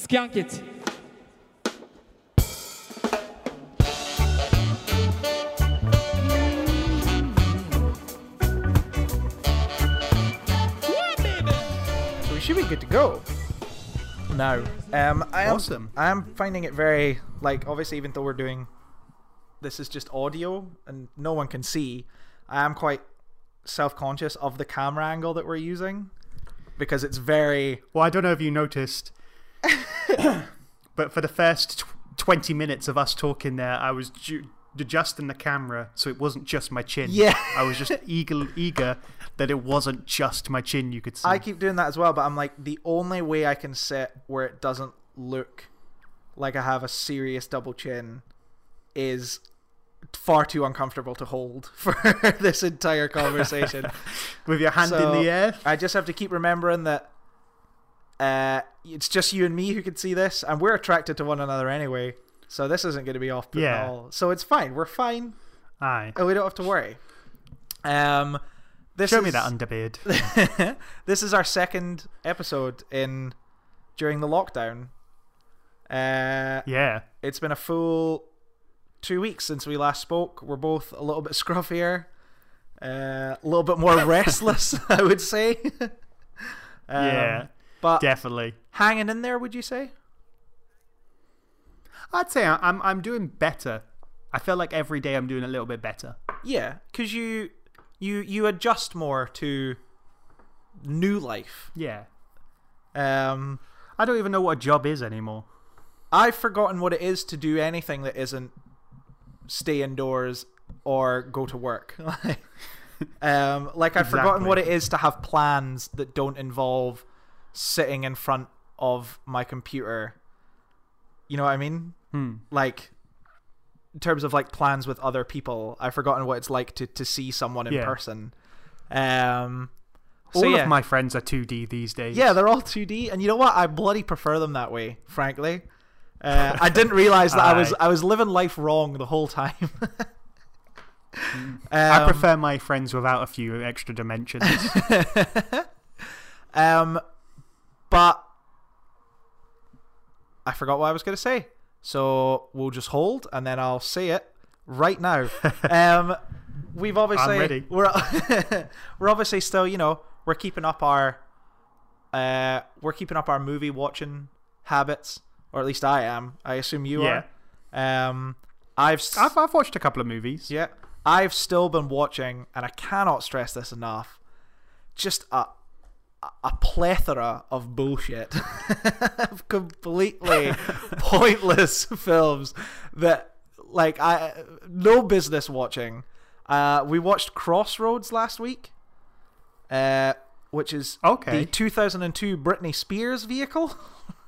Skunk it. So we should be good to go. Now, um, I am, Awesome. I am finding it very like obviously even though we're doing this is just audio and no one can see. I am quite self-conscious of the camera angle that we're using because it's very Well, I don't know if you noticed, but for the first tw- 20 minutes of us talking there, I was ju- adjusting the camera so it wasn't just my chin. Yeah. I was just eager, eager that it wasn't just my chin you could see. I keep doing that as well, but I'm like the only way I can sit where it doesn't look like I have a serious double chin is far too uncomfortable to hold for this entire conversation. With your hand in the air. I just have to keep remembering that uh, it's just you and me who can see this, and we're attracted to one another anyway. So this isn't going to be off at Yeah. all. So it's fine. We're fine. Aye. and We don't have to worry. Um, this Show is, me that underbeard. this is our second episode in during the lockdown. Uh, yeah. it's been a full two weeks since we last spoke. We're both a little bit scruffier, uh, a little bit more restless, I would say. Um, yeah. But Definitely. hanging in there, would you say? I'd say I'm, I'm doing better. I feel like every day I'm doing a little bit better. Yeah, because you you you adjust more to new life. Yeah. Um, I don't even know what a job is anymore. I've forgotten what it is to do anything that isn't stay indoors or go to work. um, like I've forgotten what it is to have plans that don't involve sitting in front of my computer. You know what I mean? Hmm. Like in terms of like plans with other people, I've forgotten what it's like to to see someone in Yeah. person. Um, so All yeah. of my friends are 2D these days. Yeah, they're all 2D, and you know what? I bloody prefer them that way. Frankly, uh, I didn't realize that I was I was living life wrong the whole time. I Um, prefer my friends without a few extra dimensions. um, but I forgot what I was going to say, so we'll just hold, and then I'll say it right now. um, we've obviously ready. we're we're obviously still you know we're keeping up our uh we're keeping up our movie watching habits, or at least I am. I assume you Yeah. are. Um, I've s- I've, I've watched a couple of movies. yeah, I've still been watching, and I cannot stress this enough. Just a a plethora of bullshit, of completely pointless films that like I no business watching. Uh, we watched Crossroads last week, uh, which is Okay. the 2002 Britney Spears vehicle.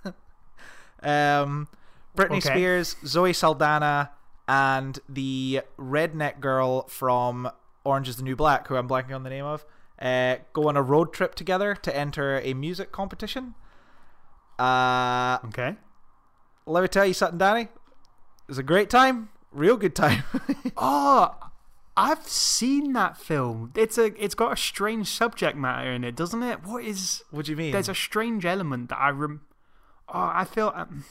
um, Britney Okay. Spears, Zoe Saldana, and the redneck girl from Orange is the New Black, who I'm blanking on the name of, uh, go on a road trip together to enter a music competition. Uh, Okay. let me tell you something, Danny. It was a great time, real good time. Oh, I've seen that film. It's a it's got a strange subject matter in it, doesn't it? What is what do you mean? there's a strange element that I rem. Oh, I feel. Um,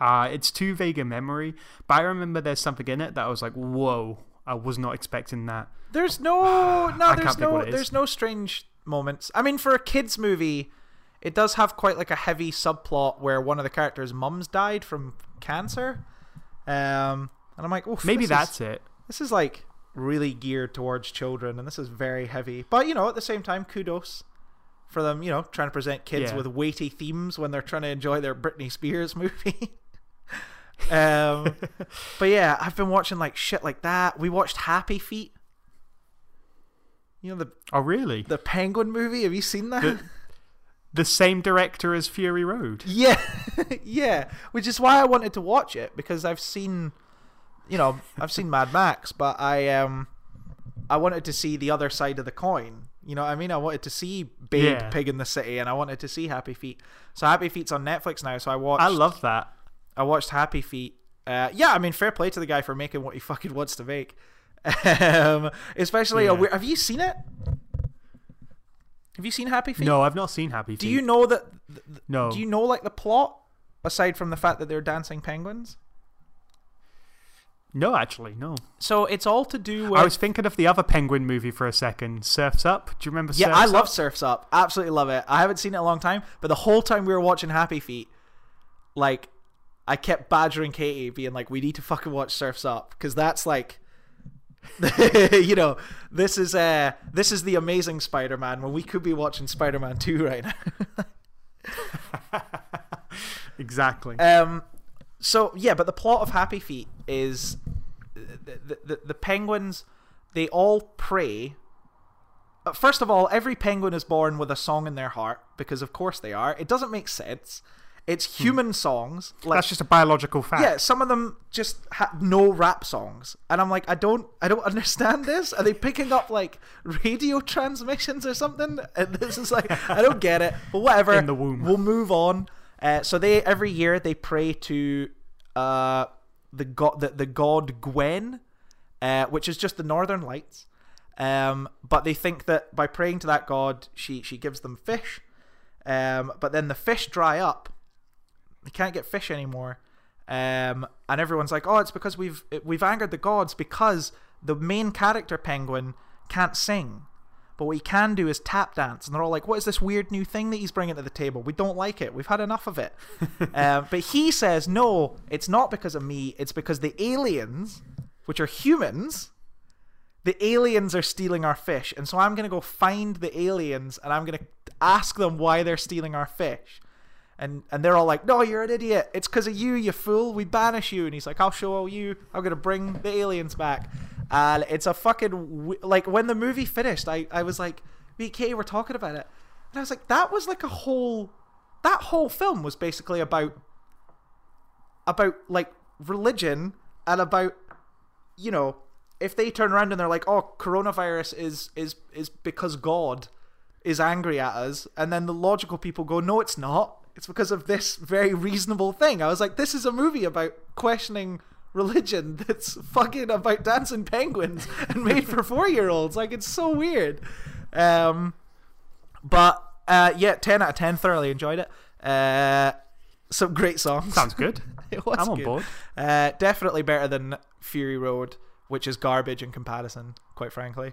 ah, it's too vague a memory, but I remember there's something in it that I was like, "Whoa!" I was not expecting that. There's no no there's no what it is. there's no strange moments. I mean for a kids movie, it does have quite like a heavy subplot where one of the characters' mums died from cancer. Um and I'm like, oh Maybe that's is, it. this is like really geared towards children and this is very heavy. But you know, at the same time, kudos for them, you know, trying to present kids Yeah. with weighty themes when they're trying to enjoy their Britney Spears movie. Um but yeah, I've been watching like shit like that. We watched Happy Feet. You know the Oh, really? the Penguin movie. Have you seen that? The- The same director as Fury Road. yeah, yeah. Which is why I wanted to watch it because I've seen, you know, I've seen Mad Max, but I um, I wanted to see the other side of the coin. You know what I mean? I wanted to see Big Yeah. Pig in the City, and I wanted to see Happy Feet. So Happy Feet's on Netflix now. So I watched. I love that. I watched Happy Feet. Uh, yeah, I mean, fair play to the guy for making what he fucking wants to make. um, especially, a Yeah. weird, have you seen it? Have you seen Happy Feet? No, I've not seen Happy Feet. Do you know that? th- th- No. Do you know like the plot aside from the fact that they're dancing penguins? No, actually, no. So it's all to do with. I was thinking of the other penguin movie for a second, Surfs Up. Do you remember? yeah, Surfs I Up? love Surfs Up. Absolutely love it. I haven't seen it in a long time, but the whole time we were watching Happy Feet, like, I kept badgering Katie, being like, "We need to fucking watch Surfs Up," because that's like. you know, this is uh this is the amazing Spider-Man when we could be watching Spider-Man 2 right now. exactly. Um, so yeah, but the plot of Happy Feet is the the, the, the penguins. They all pray. First of all, every penguin is born with a song in their heart because, of course, they are. It doesn't make sense. It's human songs. Like, That's just a biological fact. yeah, some of them just have no rap songs, and I'm like, I don't, I don't understand this. Are they picking up like radio transmissions or something? And this is like, I don't get it. But whatever. In the womb. We'll move on. Uh, so they every year they pray to uh, the god, the, the god Guin, uh, which is just the Northern Lights. Um, but they think that by praying to that god, she she gives them fish. Um, but then the fish dry up. They can't get fish anymore. Um, and everyone's like, "Oh, it's because we've we've angered the gods because the main character penguin can't sing, but what he can do is tap dance." And they're all like, "What is this weird new thing that he's bringing to the table? We don't like it. We've had enough of it." um, but he says, "No, it's not because of me. It's because the aliens, which are humans." The aliens are stealing our fish, and so I'm gonna go find the aliens, and I'm gonna ask them why they're stealing our fish and and they're all like, "No, you're an idiot. It's because of you, you fool. We banish you." And he's like, "I'll show all you. I'm gonna bring the aliens back." And it's a fucking like when the movie finished, I I was like, "Me and Katie were talking about it," and I was like, "That was like a whole, that whole film was basically about about like religion and about you know." If they turn around and they're like, "Oh, coronavirus is is is because God is angry at us," and then the logical people go, "No, it's not. It's because of this very reasonable thing." I was like, "This is a movie about questioning religion that's fucking about dancing penguins and made for four-year-olds. Like, it's so weird." Um, but uh, yeah, ten out of ten. Thoroughly enjoyed it. Uh, some great songs. Sounds good. it was I'm on good. board. Uh, definitely better than Fury Road, which is garbage in comparison, quite frankly.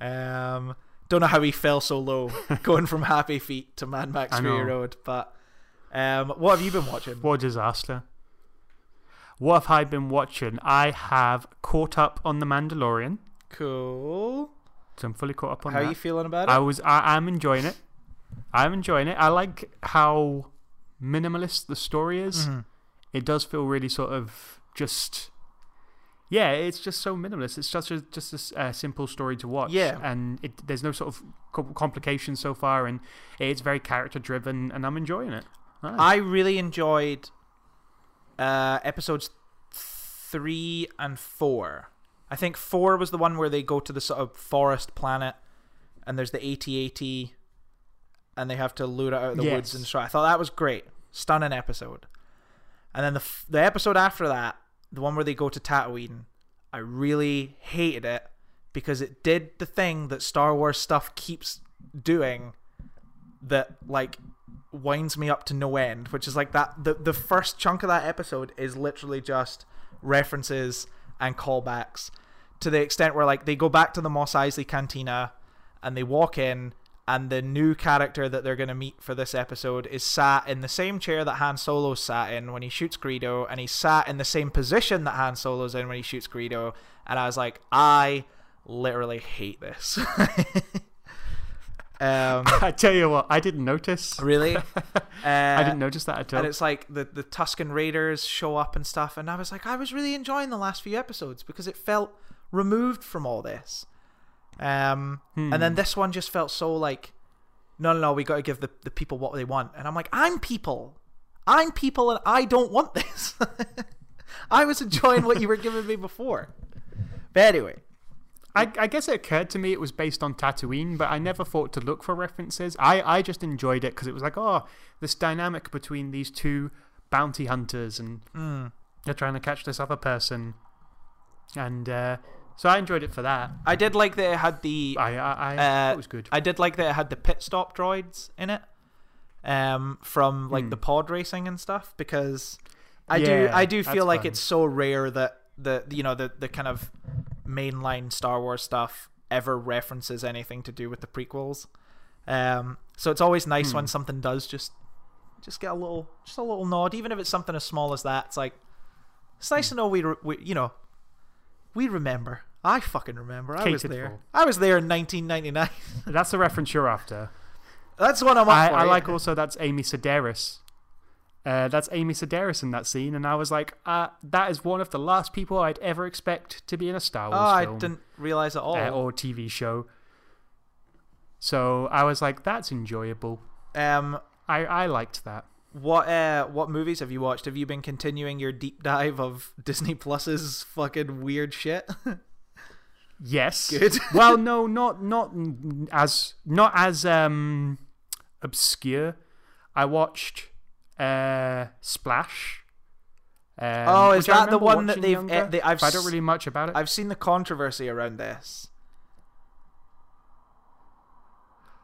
Um, don't know how he fell so low, going from Happy Feet to Mad Max Fury. Road. But um, what have you been watching? What a disaster. What have I been watching? I have caught up on The Mandalorian. Cool. So I'm fully caught up on it. How that. are you feeling about it? I was I, I'm enjoying it. I'm enjoying it. I like how minimalist the story is. Mhm. It does feel really sort of just yeah, it's just so minimalist. It's such a just a s- a simple story to watch. Yeah. and it, there's no sort of co- complications so far, and it's very character driven, and I'm enjoying it. Nice. I really enjoyed uh, episodes three and four. I think four was the one where they go to the sort of forest planet, and there's the AT-AT, and they have to loot it out of the woods and so I thought that was great, stunning episode. And then the f- the episode after that, the one where they go to Tatooine, I really hated it because it did the thing that Star Wars stuff keeps doing that like winds me up to no end, which is like that the the first chunk of that episode is literally just references and callbacks to the extent where like they go back to the Mos Eisley cantina and they walk in and the new character that they're going to meet for this episode is sat in the same chair that Han Solo sat in when he shoots Greedo and he's sat in the same position that Han Solo's in when he shoots Greedo and I was like I literally hate this. um I tell you what, I didn't notice. really uh, I didn't notice that at all. and it's like the the Tusken Raiders show up and stuff, and I was like, I was really enjoying the last few episodes because it felt removed from all this. Um, and then Hmm. this one just felt so like, no, no, no, we got to give the the people what they want, and I'm like, I'm people, I'm people, and I don't want this. I was enjoying what you were giving me before. But anyway, I, I guess it occurred to me it was based on Tatooine, but I never thought to look for references. I, I just enjoyed it because it was like, oh, this dynamic between these two bounty hunters and mm, they're trying to catch this other person. And uh, so I enjoyed it for that. I did like that it had the I, I, I Uh, it was good. I did like that it had the pit stop droids in it. um, from like Hmm. the pod racing and stuff because I do I do feel like fun. it's so rare that the you know the the kind of mainline Star Wars stuff ever references anything to do with the prequels. Um, so it's always nice Hmm. when something does just just get a little just a little nod, even if it's something as small as that. It's like it's nice to know we, re- we you know we remember. I fucking remember. I was there. for. I was there in 1999. That's the reference you're after. That's what I'm up I, for. I yeah. like also that's Amy Sedaris. Uh, that's Amy Sedaris in that scene, and I was like, uh, that is one of the last people I'd ever expect to be in a Star Wars Oh, I didn't realize at all. uh, or TV show. So I was like, that's enjoyable. um, I, I liked that. what uh, what movies have you watched? Have you been continuing your deep dive of Disney Plus's fucking weird shit? Yes. Good. well, no, not not as not as um obscure. I watched uh Splash. Um, Oh, is that the one that they've- younger, eh, they- I've I don't really much about it. I've seen the controversy around this,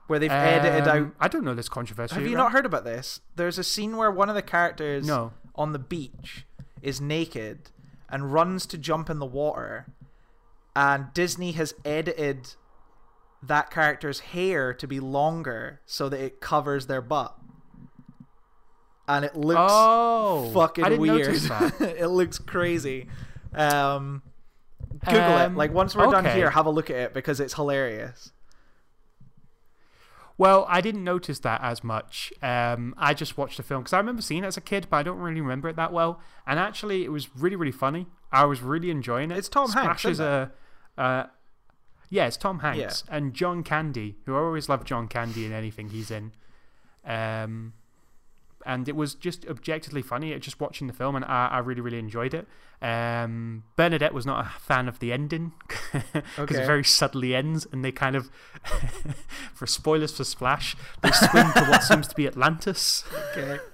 where they've edited out. Um, I don't know this controversy. Have you right? not heard about this? There's a scene where one of the characters No. on the beach is naked and runs to jump in the water, and Disney has edited that character's hair to be longer so that it covers their butt. And it looks Oh, fucking weird. it looks crazy. Um, Google it. Um, Like once we're done here, have a look at it because it's hilarious. Well, I didn't notice that as much. Um, I just watched the film because I remember seeing it as a kid, but I don't really remember it that well. And actually, it was really, really funny. I was really enjoying it. It's Tom Hanks, Splash is isn't a, uh, yeah, it's Tom Hanks and John Candy, who I always love John Candy in anything he's in. Um, and it was just objectively funny. Just watching the film, and I, I really, really enjoyed it. Um, Bernadette was not a fan of the ending because Okay. it very subtly ends, and they kind of, for spoilers for Splash, they swim to what seems to be Atlantis. Okay.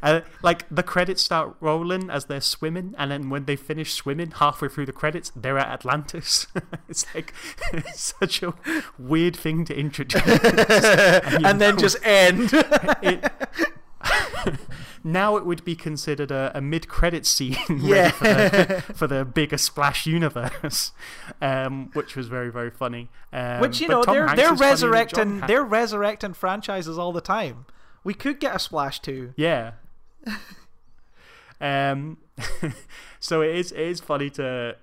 Uh, like the credits start rolling as they're swimming, and then when they finish swimming, halfway through the credits, they're at Atlantis. it's like it's such a weird thing to introduce. and then just end. it, now it would be considered a, a mid-credit scene Yeah. for, the, for the bigger Splash universe, um, which was very very funny. Um, Which you know Tom they're Hanks they're is funny and resurrecting they're resurrecting franchises all the time. We could get a Splash too. Yeah. um. so it is it is funny to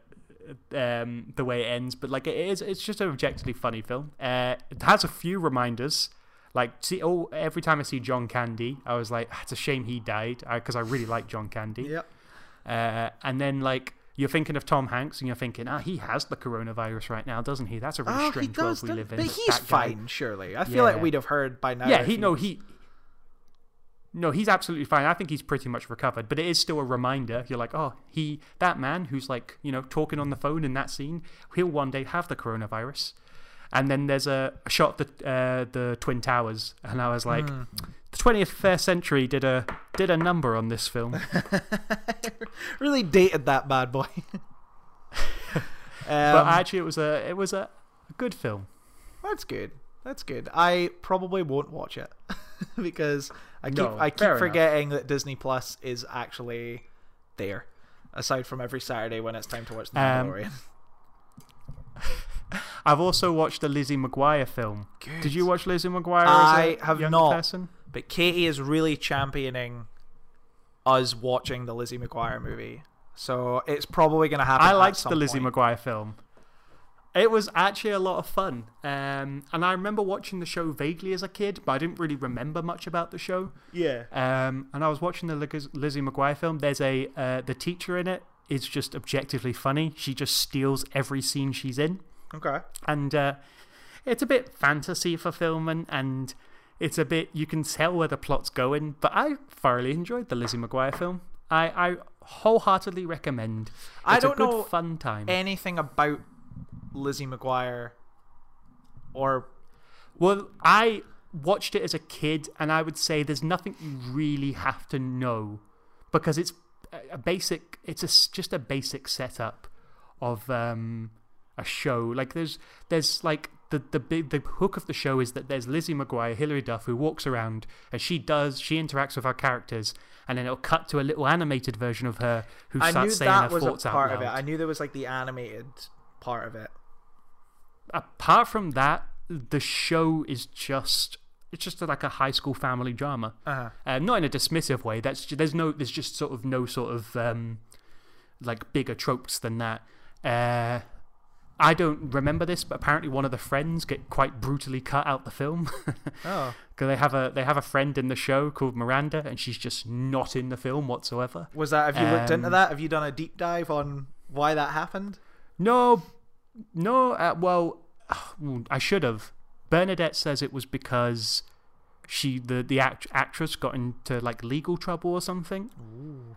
um the way it ends, but like it is it's just an objectively funny film. Uh, it has a few reminders. Like see, oh, every time I see John Candy, I was like, "Ah, it's a shame he died because I really like John Candy. Yep. Uh, and then like you're thinking of Tom Hanks and you're thinking, ah, he has the coronavirus right now, doesn't he? That's a really Oh, strange does, world we live in. but he's fine. Surely, I feel like we'd have heard by now. Yeah, if he no he. No, he's absolutely fine. I think he's pretty much recovered, but it is still a reminder. You're like, oh, he that man who's like you know talking on the phone in that scene, he'll one day have the coronavirus. And then there's a, a shot of the uh, the twin towers, and I was like, Hmm. the 20th century did a did a number on this film. really dated that bad boy. um, but actually, it was a it was a, a good film. that's good. That's good. I probably won't watch it because I keep No, I keep fair enough. forgetting that Disney Plus is actually there. Aside from every Saturday when it's time to watch The Um, Mandalorian. I've also watched the Lizzie McGuire film. Did you watch Lizzie McGuire? I as a have younger not. Person? But Katie is really championing us watching the Lizzie McGuire movie. So it's probably going to happen. I at liked some the Lizzie point. McGuire film. It was actually a lot of fun. Um, and I remember watching the show vaguely as a kid, but I didn't really remember much about the show. Yeah. Um, and I was watching the Liz- Lizzie McGuire film. There's a uh, the teacher in it is just objectively funny. She just steals every scene she's in, Okay. and uh, it's a bit fantasy fulfillment and it's a bit you can tell where the plot's going. But I thoroughly enjoyed the Lizzie McGuire film. I, I wholeheartedly recommend. It's I don't good know fun time. Anything about Lizzie McGuire or Well, I watched it as a kid, and I would say there's nothing you really have to know because it's a- basic. It's a just a basic setup of um, a show. Like there's there's like the the big the hook of the show is that there's Lizzie McGuire, Hilary Duff, who walks around and she does she interacts with our characters, and then it'll cut to a little animated version of her who I starts knew saying that her was a thoughts part out of it. loud. I knew there was like the animated part of it. Apart from that, the show is just it's just like a high school family drama. Uh-huh. Uh, not in a dismissive way. That's there's no there's just sort of no sort of um, like bigger tropes than that. Uh, I don't remember this, but apparently one of the friends get quite brutally cut out the film Oh, because they have a they have a friend in the show called Miranda, and she's just not in the film whatsoever. was that? Have you looked into Um, that? Have you done a deep dive on why that happened? No, no. Uh, well, I should have. Bernadette says it was because she the the act- actress got into like legal trouble or something.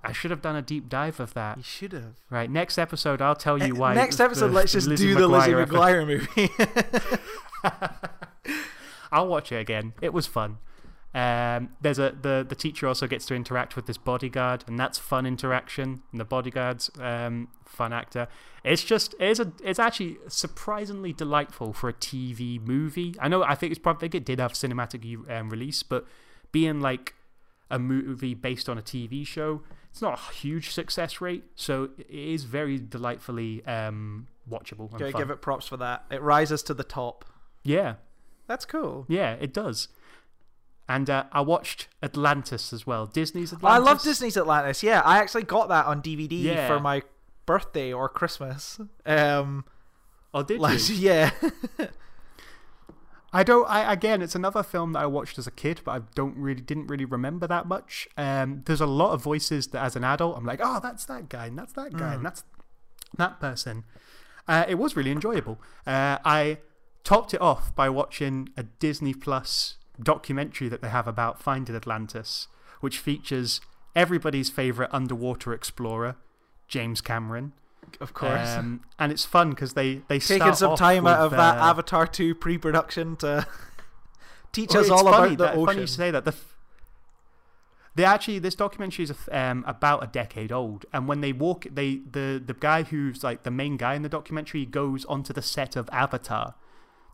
I should have done a deep dive of that. You should have. Right, next episode I'll tell you why. Next episode, the let's just Lizzie do the Lizzie McGuire movie. I'll watch it again. It was fun. Um, there's a the the teacher also gets to interact with this bodyguard, and that's fun interaction. And the bodyguard's um, fun actor. It's just it's a it's actually surprisingly delightful for a TV movie. I know I think it's probably it did have cinematic um, release, but being like a movie based on a TV show, it's not a huge success rate. So it is very delightfully um, watchable. And Gotta give it props for that. It rises to the top. yeah. That's cool. Yeah, it does. And uh, I watched Atlantis as well. Disney's Atlantis. I love Disney's Atlantis. Yeah, I actually got that on DVD Yeah. for my birthday or Christmas. Um, Oh, did you? yeah. I don't. I again, it's another film that I watched as a kid, but I don't really didn't really remember that much. Um, there's a lot of voices that, as an adult, I'm like, oh, that's that guy, and that's that guy, and that's that person. Uh, it was really enjoyable. Uh, I topped it off by watching a Disney Plus documentary that they have about Finding Atlantis, which features everybody's favorite underwater explorer, James Cameron. of course. Um, and it's fun because they they Taking some time out of that uh, Avatar 2 pre production to teach well, us all funny about the that, Funny ocean. you say that. The, they actually this documentary is um, about a decade old, and when they walk, they the the guy who's like the main guy in the documentary goes onto the set of Avatar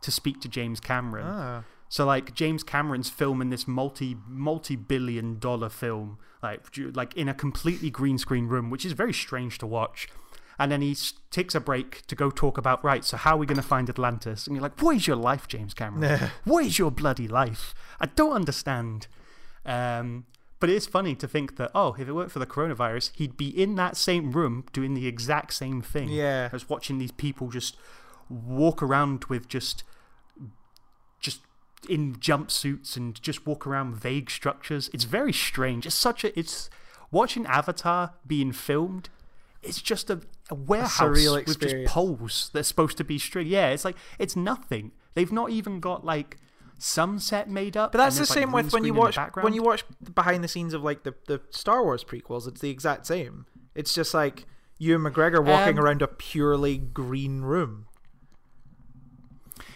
to speak to James Cameron. Ah. So like James Cameron's film filming this multi multi billion dollar film like like in a completely green screen room, which is very strange to watch. And then he takes a break to go talk about right. So how are we going to find Atlantis? And you're like, what is your life, James Cameron? what is your bloody life? I don't understand. Um, but it is funny to think that oh, if it weren't for the coronavirus, he'd be in that same room doing the exact same thing. Yeah. as watching these people just walk around with just just in jumpsuits and just walk around vague structures. It's very strange. It's such a it's watching Avatar being filmed. It's just a, a warehouse surreal with just poles that's supposed to be string. Yeah, it's like it's nothing. They've not even got like some set made up. But that's the there's, like, same with when you screen in the watch when you watch behind the scenes of like the, the Star Wars prequels. It's the exact same. It's just like Ewan McGregor walking Um, around a purely green room.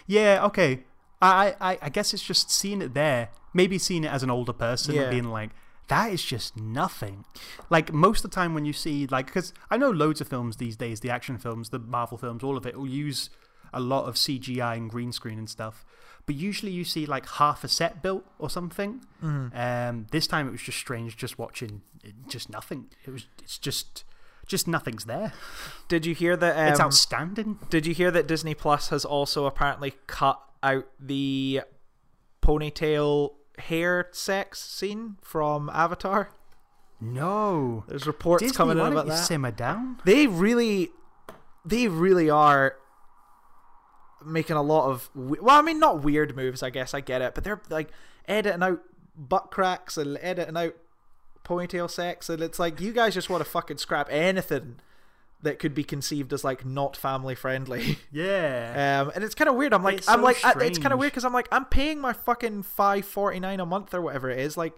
Yeah, okay. I, I I guess it's just seeing it there. Maybe seeing it as an older person Yeah. and being like, that is just nothing. Like most of the time when you see like, because I know loads of films these days, the action films, the Marvel films, all of it will use a lot of CGI and green screen and stuff. But usually you see like half a set built or something. Um, this time it was just strange, just watching it, just nothing. It was it's just just nothing's there. Did you hear that? it's Um, outstanding. did you hear that Disney Plus has also apparently cut out the ponytail hair sex scene from Avatar? No. There's reports Disney, coming in about that. simmer down? they really they really are making a lot of we- well i mean not weird moves i guess i get it but they're like editing out butt cracks and editing out ponytail sex and it's like you guys just want to fucking scrap anything that could be conceived as like not family friendly. Yeah. um and it's kind of weird. I'm like It's i'm like I- it's kind of weird because i'm like i'm paying my fucking 549 a month or whatever it is like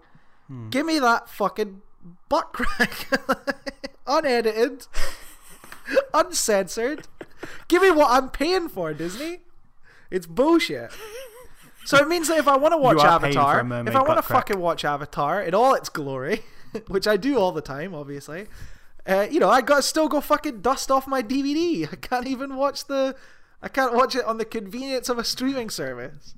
Hmm. give me that fucking butt crack. Unedited. Uncensored. Give me what i'm paying for disney. It's bullshit. So it means that if i want to watch are paying for a avatar if i want to fucking watch avatar in all its glory which i do all the time obviously uh, you know i gotta still go fucking dust off my dvd i can't even watch the I can't watch it on the convenience of a streaming service.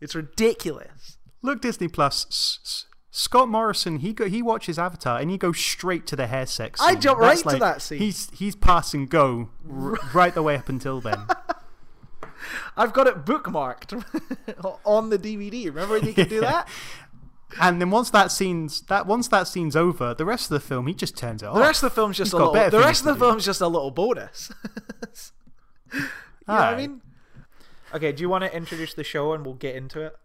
It's ridiculous. Look, Disney Plus. S- S- Scott Morrison, he go, he watches Avatar and he goes straight to the hair sex. I jump That's right to that scene. He's he's pass and go r- right the way up until then. I've got it bookmarked on the DVD. Remember when you could do that? And then once that scene's that once that scene's over, the rest of the film he just turns it off. The rest of the film's just He's a little. The rest of the film's just a little bonus. you know what I mean? Okay, do you want to introduce the show and we'll get into it?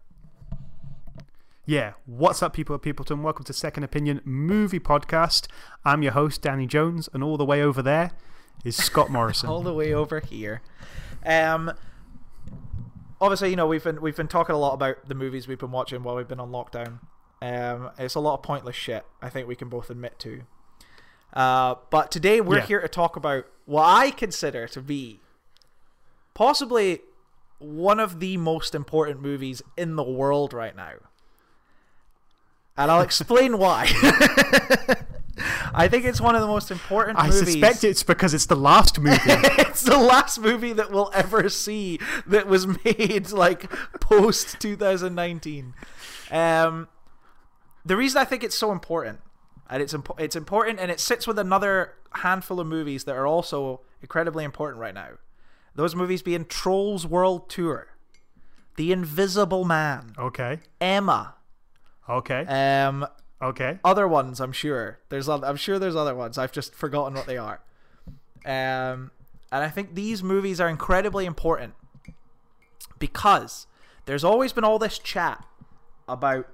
Yeah, what's up, people of Peopleton? Welcome to Second Opinion Movie Podcast. I'm your host, Danny Jones, and all the way over there is Scott Morrison. all the way over here. Um, obviously, you know we've been we've been talking a lot about the movies we've been watching while we've been on lockdown. Um, it's a lot of pointless shit. I think we can both admit to. Uh, but today we're Yeah. here to talk about what I consider to be possibly one of the most important movies in the world right now. And I'll explain why. I think it's one of the most important I movies suspect it's because it's the last movie. it's the last movie that we'll ever see that was made like post 2019. Um, the reason I think it's so important, and it's impo- it's important, and it sits with another handful of movies that are also incredibly important right now. Those movies being Trolls World Tour, The Invisible Man, okay, Emma, okay, um, okay. other ones i'm sure. There's i'm sure there's other ones. I've just forgotten what they are. Um and i think these movies are incredibly important because there's always been all this chat about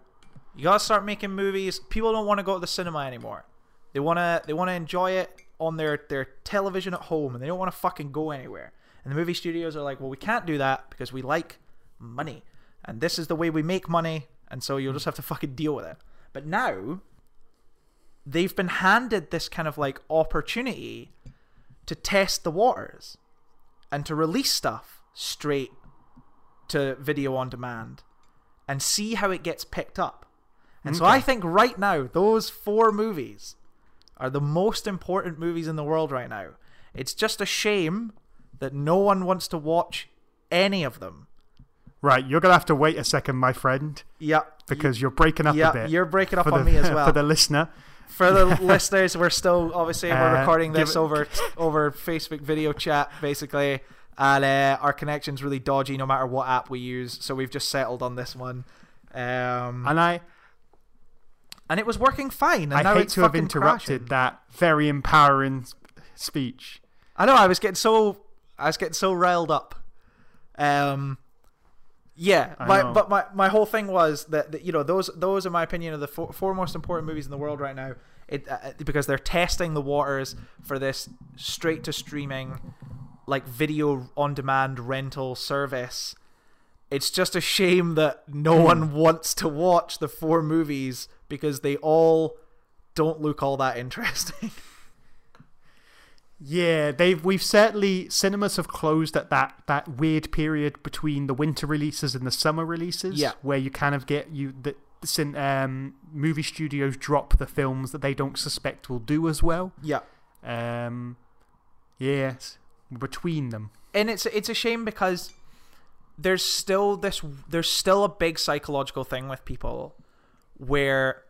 you gotta start making movies. People don't want to go to the cinema anymore. They want to they want to enjoy it on their their television at home and they don't want to fucking go anywhere. And the movie studios are like well we can't do that because we like money and this is the way we make money and so you'll just have to fucking deal with it. But now they've been handed this kind of like opportunity to test the waters and to release stuff straight to video on demand and see how it gets picked up. And so I think right now those four movies are the most important movies in the world right now. It's just a shame that no one wants to watch any of them. Right, you're gonna have to wait a second, my friend, Yep. because you're breaking up yeah, a bit. you're breaking up on the, me as well. for the listener. For the listeners, we're still obviously we're Uh, recording this it- over over Facebook video chat basically, and uh, our connection's really dodgy no matter what app we use. So we've just settled on this one, um, And I, and it was working fine. And I now hate it's to have interrupted crashing. that very empowering speech. I know. I was getting so I was getting so riled up. Um, yeah, my, but my, my whole thing was that, that you know those those in my opinion are the four, four most important movies in the world right now. It uh, because they're testing the waters for this straight to streaming, like video on demand rental service. It's just a shame that no Hmm. one wants to watch the four movies because they all don't look all that interesting. Yeah, they've we've certainly cinemas have closed at that that weird period between the winter releases and the summer releases. Yeah. where you kind of get you the um, movie studios drop the films that they don't suspect will do as well. yeah. Um, yes, between them. and it's it's a shame because there's still this there's still a big psychological thing with people where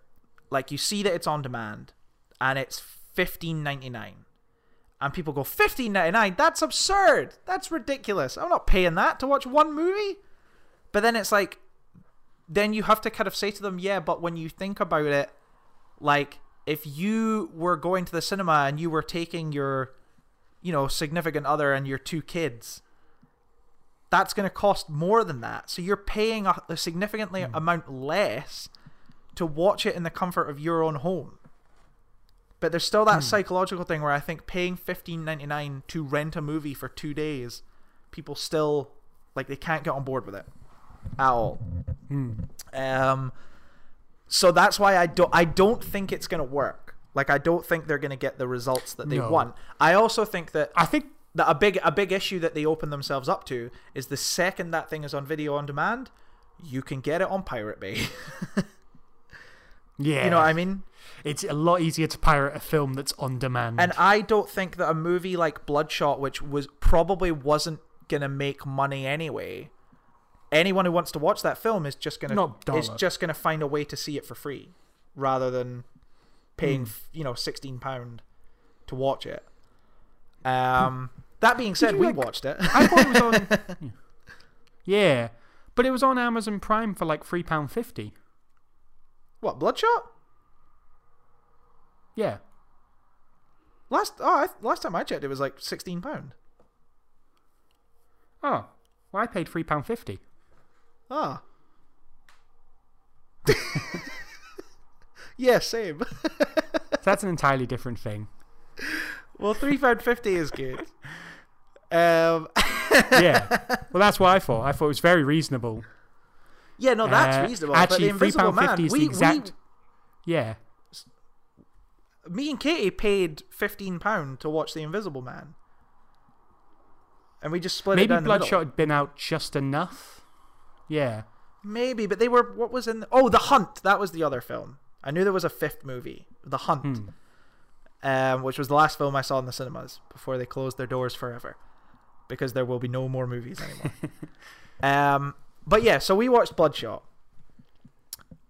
like you see that it's on demand and it's 15.99 and people go 15.99 that's absurd. That's ridiculous. I'm not paying that to watch one movie. But then it's like then you have to kind of say to them yeah but when you think about it like if you were going to the cinema and you were taking your you know, significant other and your two kids, that's going to cost more than that. So you're paying a, a significantly amount less to watch it in the comfort of your own home. But there's still that psychological thing where I think paying fifteen ninety nine to rent a movie for two days, people still like they can't get on board with it at all. Hmm. Um, so that's why I don't I don't think it's gonna work. Like I don't think they're gonna get the results that they No. want. I also think that I think that a big a big issue that they open themselves up to is the second that thing is on video on demand, you can get it on Pirate Bay. yeah, you know what I mean? It's a lot easier to pirate a film that's on demand. And I don't think that a movie like Bloodshot, which was probably wasn't gonna make money anyway. Anyone who wants to watch that film is just gonna is just gonna find a way to see it for free, rather than paying hmm. f you know sixteen pound to watch it. Um, that being said, we like- watched it. I thought it was on. yeah, but it was on Amazon Prime for like three pound fifty. what Bloodshot? Yeah. Last oh, I, last time I checked, it was like sixteen pound. Oh, well, I paid three pound fifty. Ah. yeah, same. So that's an entirely different thing. Well, three pound fifty is good. Um, Yeah. well, that's what I thought. I thought it was very reasonable. yeah, no, that's Uh, reasonable. Actually, but the Invisible £3.50 Man, is we, the exact. Yeah. me and Katie paid fifteen pound to watch the Invisible Man, and we just split it Maybe down the middle. Bloodshot had been out just enough. Yeah. Maybe, but they were. What was in? The, oh, The Hunt. That was the other film. I knew there was a fifth movie, The Hunt, Hmm. Um, which was the last film I saw in the cinemas before they closed their doors forever, because there will be no more movies anymore. um, but yeah, so we watched Bloodshot,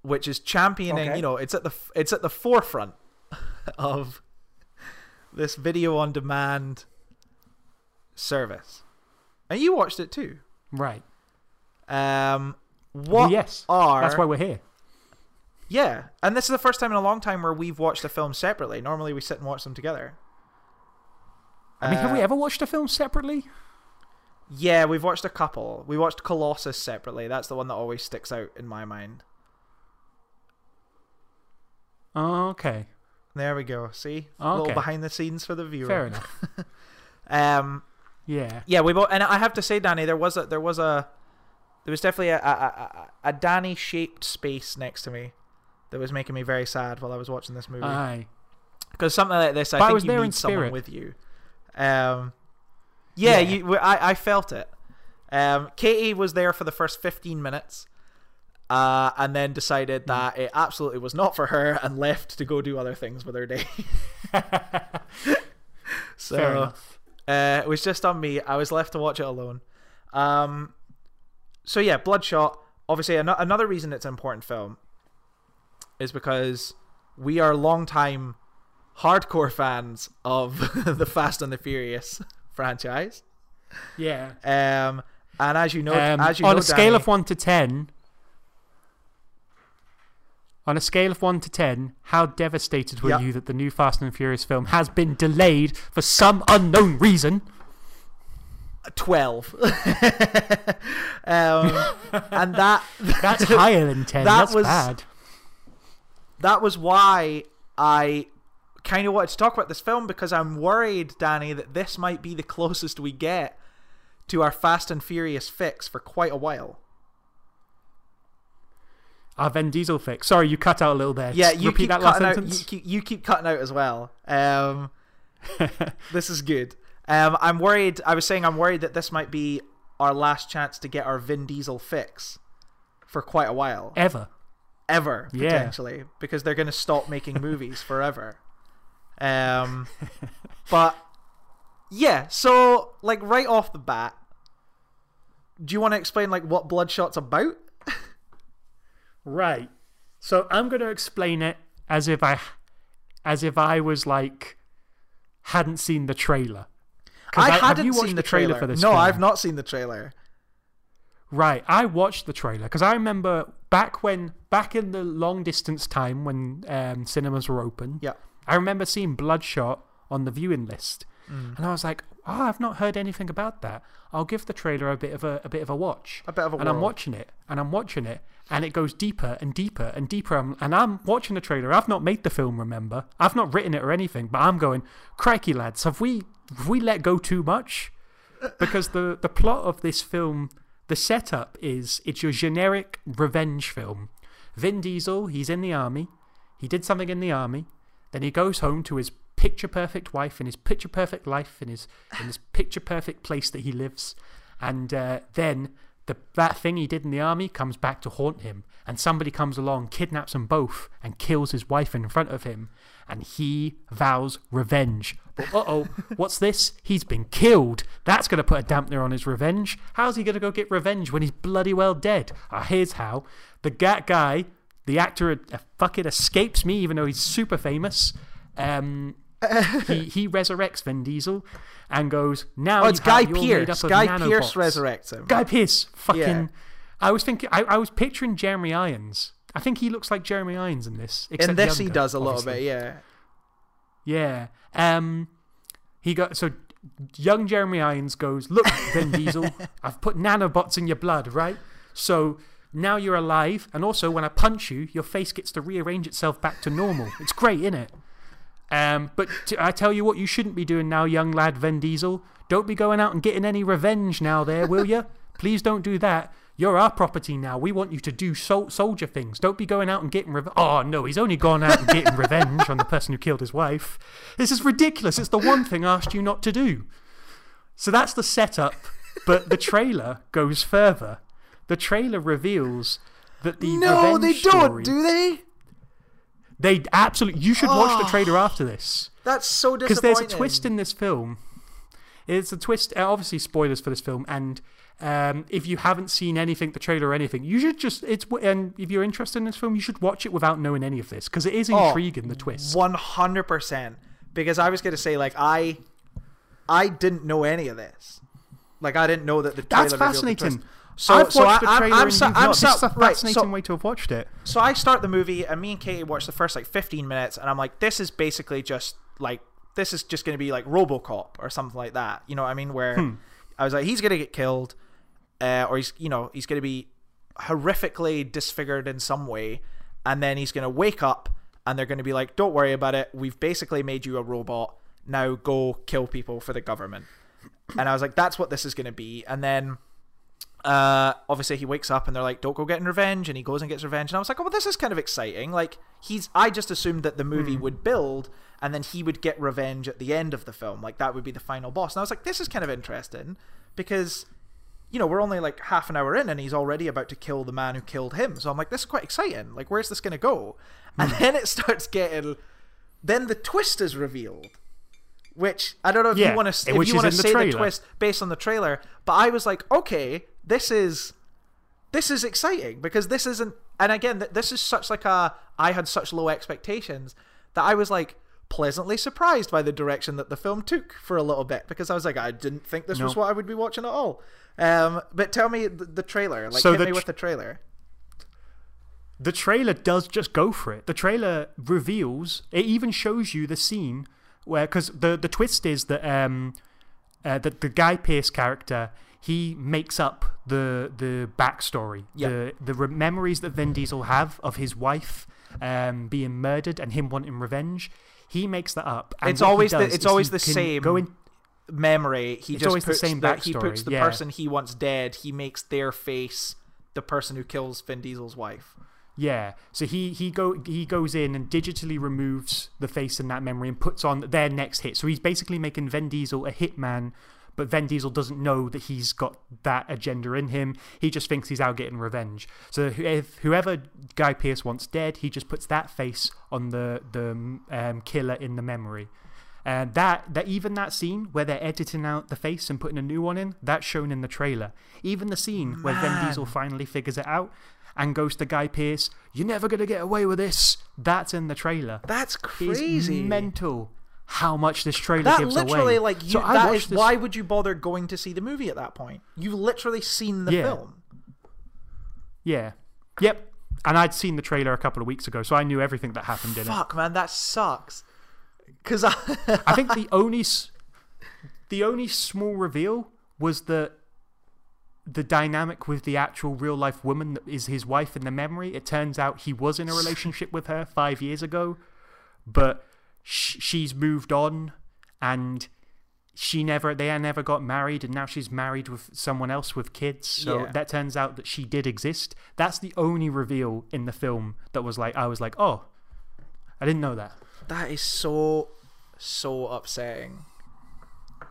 which is championing. Okay. You know, it's at the it's at the forefront of this video on demand service, and you watched it too. Right. Um, what yes. are That's why we're here. Yeah, and this is the first time in a long time where we've watched a film separately. Normally, we sit and watch them together. I mean, have we Uh, ever watched a film separately? Yeah, we've watched a couple. We watched Colossus separately. That's the one that always sticks out in my mind. Okay. There we go. See, a little behind the scenes for the viewer. Fair enough. Um, Yeah. yeah, we both, and I have to say, Danny, there was a there was a there was definitely a a, a, a Danny shaped space next to me that was making me very sad while I was watching this movie. Aye. Because something like this, I But I think was you there need someone with you. Um, yeah, Yeah. you. I, I felt it. Um, Katie was there for the first fifteen minutes, uh, and then decided Hmm. that it absolutely was not for her, and left to go do other things with her day. So uh, it was just on me. I was left to watch it alone. Um, so yeah, Bloodshot. Obviously, an- another reason it's an important film is because we are longtime hardcore fans of the Fast and the Furious franchise. Yeah. Um, and as you know, Um, as you on know, a scale Danny- of 1 to 10, on a scale of 1 to 10, how devastated were Yep. you that the new Fast and Furious film has been delayed for some unknown reason? 12 um, and that That's higher than 10. That That's was- bad. That was why I kind of wanted to talk about this film because I'm worried, Danny, that this might be the closest we get to our Fast and Furious fix for quite a while. Our Vin Diesel fix. Sorry, you cut out a little there. Yeah, Just you repeat keep that last cutting out. You keep, you keep cutting out as well. Um, this is good. Um, I'm worried. I was saying I'm worried that this might be our last chance to get our Vin Diesel fix for quite a while. Ever. Ever Yeah. potentially because they're going to stop making movies forever. Um, but yeah, so like right off the bat, do you want to explain like what Bloodshot's about? Right. So I'm going to explain it as if I, as if I was like, hadn't seen the trailer. I have hadn't seen the the trailer trailer. for this no, film? I've not seen the trailer. Right, I watched the trailer because I remember back when, back in the long distance time when um, cinemas were open. Yeah. I remember seeing Bloodshot on the viewing list, Mm. and I was like, "Oh, I've not heard anything about that. I'll give the trailer a bit of a, a bit of a watch." A bit of a and I'm watching it, and I'm watching it, and it goes deeper and deeper and deeper. I'm- And I'm watching the trailer. I've not made the film, remember? I've not written it or anything, but I'm going, crikey, lads, have we have we let go too much? Because the the plot of this film, the setup is it's your generic revenge film. Vin Diesel, he's in the army. He did something in the army. Then he goes home to his picture perfect wife and his picture perfect life in his in his picture perfect place that he lives. And uh, then the, that thing he did in the army comes back to haunt him, and somebody comes along, kidnaps them both, and kills his wife in front of him, and he vows revenge. But uh oh, what's this? He's been killed. That's going to put a dampener on his revenge. How's he going to go get revenge when he's bloody well dead? Ah, here's how. The Gat guy, the actor, uh, fucking escapes me, even though he's super famous. Um, he, he resurrects Vin Diesel and goes, Now Oh, it's Guy have, you're made up Guy nanobots." resurrects him. Guy Pearce, fucking. Yeah. I was thinking, I, I was picturing Jeremy Irons. I think he looks like Jeremy Irons in this. In this, he does a little obviously. bit, yeah. Yeah. Um, he got so young Jeremy Irons goes, look, Vin Diesel, I've put nanobots in your blood, right? So now you're alive, and also when I punch you, your face gets to rearrange itself back to normal. It's great, isn't it? Um, but t- I tell you what, you shouldn't be doing now, young lad Vin Diesel. Don't be going out and getting any revenge now, there, will you? Please don't do that. You're our property now. We want you to do sol- soldier things. Don't be going out and getting revenge. Oh, no, he's only gone out and getting revenge on the person who killed his wife. This is ridiculous. It's the one thing I asked you not to do. So that's the setup, but the trailer goes further. The trailer reveals that the No, they don't, story- do they? They absolutely. You should watch the Oh. trailer after this That's so disappointing. because there's a twist in this film. It's a twist. Obviously, spoilers for this film, and um, if you haven't seen anything, the trailer or anything, you should just. It's and if you're interested in this film, you should watch it without knowing any of this because it is Oh, intriguing. the twist. One hundred percent. Because I was going to say, like, I, I didn't know any of this. Like, I didn't know that the trailer That's fascinating. So, I've so watched I, the I'm- trailer I'm, and sa- you've I'm sa- this is a right, fascinating so- way to have watched it. So I start the movie, and me and Katie watch the first like 15 minutes, and I'm like, this is basically just like this is just going to be like RoboCop or something like that. You know what I mean? Where Hmm. I was like, he's going to get killed, uh, or he's you know he's going to be horrifically disfigured in some way, and then he's going to wake up, and they're going to be like, don't worry about it. We've basically made you a robot. Now go kill people for the government. And I was like, that's what this is going to be. And then uh, obviously he wakes up and they're like, "Don't go getting revenge," and he goes and gets revenge. And I was like, "Oh, well, this is kind of exciting." Like he's, I just assumed that the movie would build and then he would get revenge at the end of the film, like that would be the final boss. And I was like, "This is kind of interesting because." You know, we're only like half an hour in, and he's already about to kill the man who killed him. So I'm like, this is quite exciting. Like, where's this going to go? And hmm. then it starts getting. Then the twist is revealed, which I don't know if Yeah, you want to if you want to in the say the twist based on the trailer. But I was like, okay, this is this is exciting because this isn't. And again, this is such like a. I had such low expectations that I was like pleasantly surprised by the direction that the film took for a little bit because I was like, I didn't think this was what I would be watching at all. Um, but tell me the, the trailer. Like, So hit me with the trailer. The trailer does just go for it. The trailer reveals, it even shows you the scene where, because the, the twist is that um, uh, that the Guy Pearce character he makes up the the backstory, Yeah. the the re- memories that Vin Diesel have of his wife um, being murdered and him wanting revenge. He makes that up. And It's always the- it's always the same Go in, Memory. He It's just always the puts same the, he puts the yeah. person he wants dead. He makes their face the person who kills Vin Diesel's wife. Yeah. So he he go he goes in and digitally removes the face in that memory and puts on their next hit. So he's basically making Vin Diesel a hitman, but Vin Diesel doesn't know that he's got that agenda in him. He just thinks he's out getting revenge. So if whoever Guy Pearce wants dead, he just puts that face on the the um, killer in the memory. And that, that even that scene where they're editing out the face and putting a new one in, that's shown in the trailer. Even the scene where Vin Diesel finally figures it out and goes to Guy Pearce, "You're never gonna get away with this." That's in the trailer. That's It's crazy. mental how much this trailer That gives literally, away. like, you, so that is this, why would you bother going to see the movie at that point? You've literally seen the Yeah. film. Yeah. Yep. And I'd seen the trailer a couple of weeks ago, so I knew everything that happened in it. Fuck, man, that sucks. Because I, I think the only the only small reveal was that the dynamic with the actual real life woman that is his wife in the memory. It turns out he was in a relationship with her five years ago, but sh- she's moved on and she never they never got married and now she's married with someone else with kids so Yeah. that turns out that she did exist that's the only reveal in the film that was like i was like oh i didn't know that that is so, so upsetting.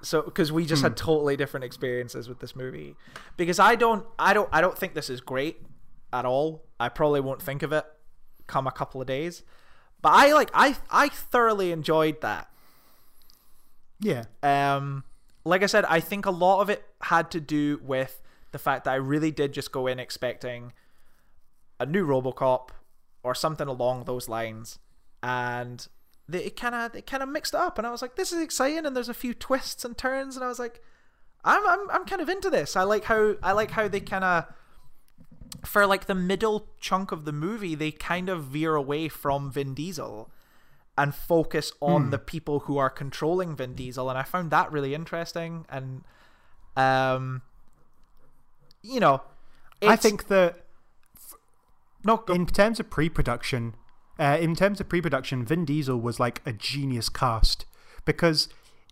So because we just had totally different experiences with this movie. Because I don't, I don't, I don't think this is great at all. I probably won't think of it come a couple of days. But I like, I, I thoroughly enjoyed that. Yeah. Um, like I said, I think a lot of it had to do with the fact that I really did just go in expecting a new RoboCop or something along those lines, and they, it kind of it kind of mixed up, and I was like, this is exciting, and there's a few twists and turns, and I was like, I'm I'm I'm kind of into this. I like how I like how they kind of for like the middle chunk of the movie, they kind of veer away from Vin Diesel and focus on the people who are controlling Vin Diesel, and I found that really interesting. And um, you know, I think that no, go- in terms of pre-production, uh, in terms of pre-production, Vin Diesel was like a genius cast because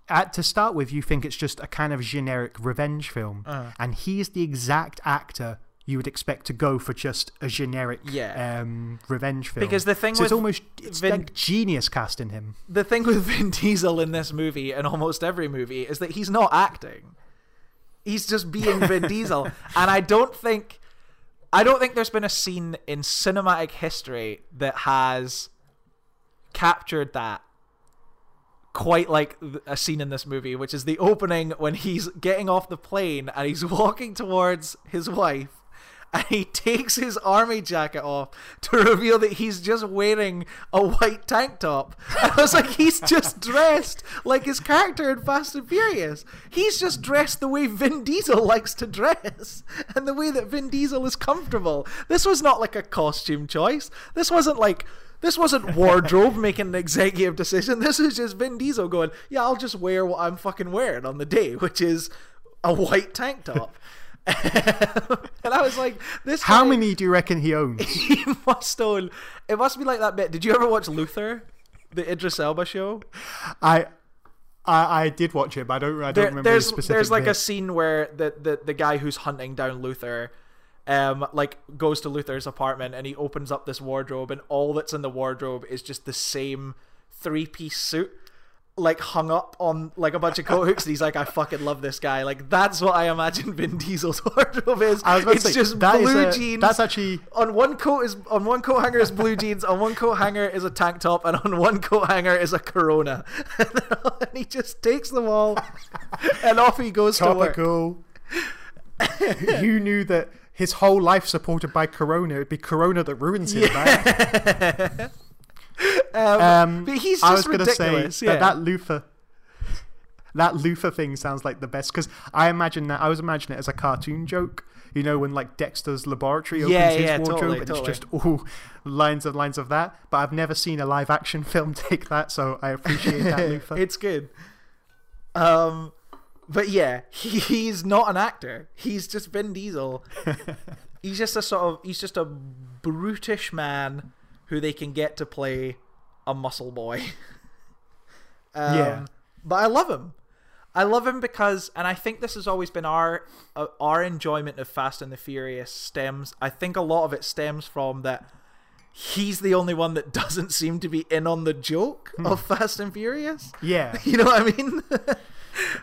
at to start with, you think it's just a kind of generic revenge film, Uh. and he's the exact actor you would expect to go for just a generic Yeah. um, revenge film. Because the thing so it's with almost it's Vin- like genius casting him. the thing with Vin Diesel in this movie and almost every movie is that he's not acting. He's just being Vin Diesel, and I don't think, I don't think there's been a scene in cinematic history that has captured that quite like a scene in this movie, which is the opening when he's getting off the plane and he's walking towards his wife. And he takes his army jacket off to reveal that he's just wearing a white tank top. And I was like, he's just dressed like his character in Fast and Furious. He's just dressed the way Vin Diesel likes to dress and the way that Vin Diesel is comfortable. This was not like a costume choice. This wasn't like this wasn't wardrobe making an executive decision. This is just Vin Diesel going, "Yeah, I'll just wear what I'm fucking wearing on the day, which is a white tank top." and I was like, "This How guy- many do you reckon he owns? he must own. It must be like that bit. Did you ever watch Luther, the Idris Elba show? I, I, I did watch it, but I don't. I don't There- remember there's specific. there's like a scene where the, the the guy who's hunting down Luther um like goes to Luther's apartment and he opens up this wardrobe and all that's in the wardrobe is just the same three piece suit like hung up on like a bunch of coat hooks and he's like I fucking love this guy like that's what I imagine Vin Diesel's wardrobe is I was about it's say, just blue a- jeans That's actually on one coat is on one coat hanger is blue jeans, on one coat hanger is a tank top, and on one coat hanger is a Corona. and he just takes them all, and off he goes to work. you knew that his whole life supported by Corona. It'd be Corona that ruins him, man. Um, Um, but he's I was gonna say yeah. that that Luther, that Luther thing sounds like the best because I imagine that I was imagining it as a cartoon joke. You know, when like Dexter's laboratory opens Yeah, his yeah, wardrobe totally, and totally. it's just all lines and lines of that. But I've never seen a live action film take that, so I appreciate that, Luther. it's good. Um, but yeah, he, he's not an actor. He's just Vin Diesel. he's just a sort of he's just a brutish man who they can get to play a muscle boy. um, Yeah. but I love him. I love him because, and I think this has always been our uh, our enjoyment of Fast and the Furious stems. I think a lot of it stems from that he's the only one that doesn't seem to be in on the joke of Fast and Furious. yeah, You know what I mean?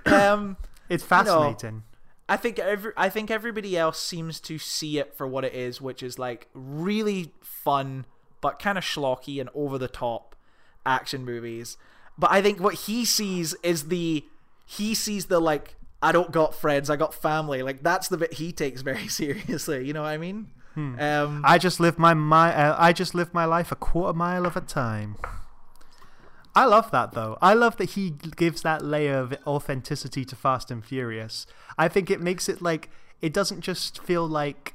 um, it's know, fascinating. I think every I think everybody else seems to see it for what it is, which is like really fun but kind of schlocky and over the top action movies. But I think what he sees is the he sees the like I don't got friends, I got family. Like that's the bit he takes very seriously. You know what I mean? Um, I just live my my uh, I just live my life a quarter mile of a time. I love that though. I love that he gives that layer of authenticity to Fast and Furious. I think it makes it like it doesn't just feel like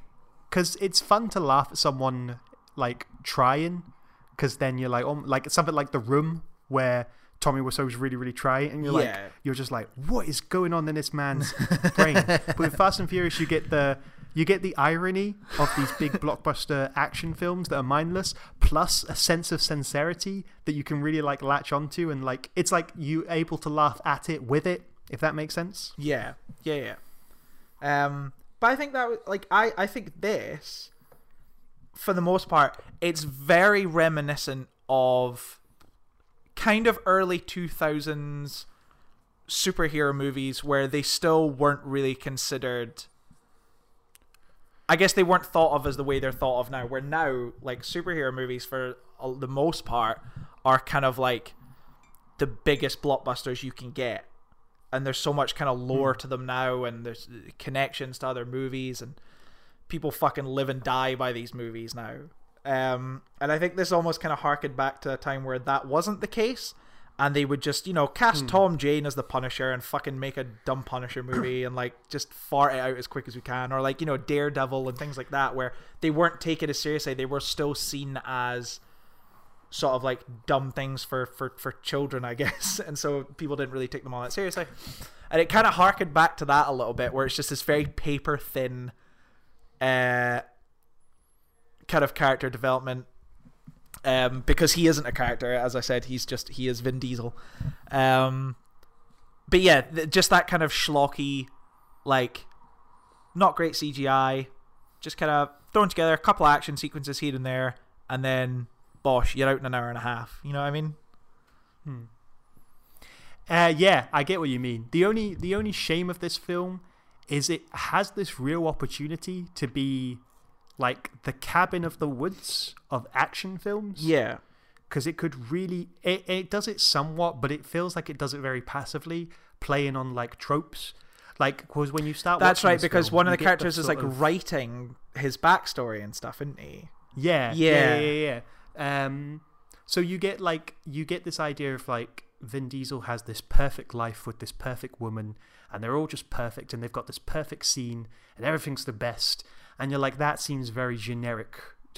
because it's fun to laugh at someone like trying because then you're like oh like something like the room where Tommy Wiseau's really really trying and you're Yeah. like you're just like what is going on in this man's brain but with Fast and Furious you get the you get the irony of these big blockbuster action films that are mindless plus a sense of sincerity that you can really like latch onto and like it's like you able to laugh at it with it if that makes sense Yeah, yeah, yeah. Um, but I think that was- like I I think this, for the most part, it's very reminiscent of kind of early two thousands superhero movies where they still weren't really considered I guess they weren't thought of as the way they're thought of now. Where now, like superhero movies, for the most part, are kind of like the biggest blockbusters you can get, and there's so much kind of lore mm. to them now, and there's connections to other movies, and people fucking live and die by these movies now. Um, and I think this almost kind of harkened back to a time where that wasn't the case and they would just you know cast hmm. Tom Jane as the Punisher and fucking make a dumb Punisher movie and like just fart it out as quick as we can, or like you know Daredevil and things like that, where they weren't taken as seriously. They were still seen as sort of like dumb things for for for children, I guess, and so people didn't really take them all that seriously. And it kind of harkened back to that a little bit, where it's just this very paper thin, uh, kind of character development um, because he isn't a character. As I said, he's just he is Vin Diesel. Um, but yeah, th- just that kind of schlocky, like, not great CGI, just kind of thrown together a couple action sequences here and there, and then bosh, you're out in an hour and a half. You know what I mean? Hmm. Uh, yeah, I get what you mean. The only the only shame of this film is it has this real opportunity to be like the cabin of the woods of action films. Yeah. Because it could really, it, it does it somewhat, but it feels like it does it very passively, playing on like tropes. Like, because when you start That's right, because film, one of the characters the is like of... writing his backstory and stuff, isn't he? Yeah. Yeah. Yeah. Yeah. yeah. Um, so you get like, you get this idea of like, Vin Diesel has this perfect life with this perfect woman, and they're all just perfect, and they've got this perfect scene, and everything's the best and you're like, that seems very generic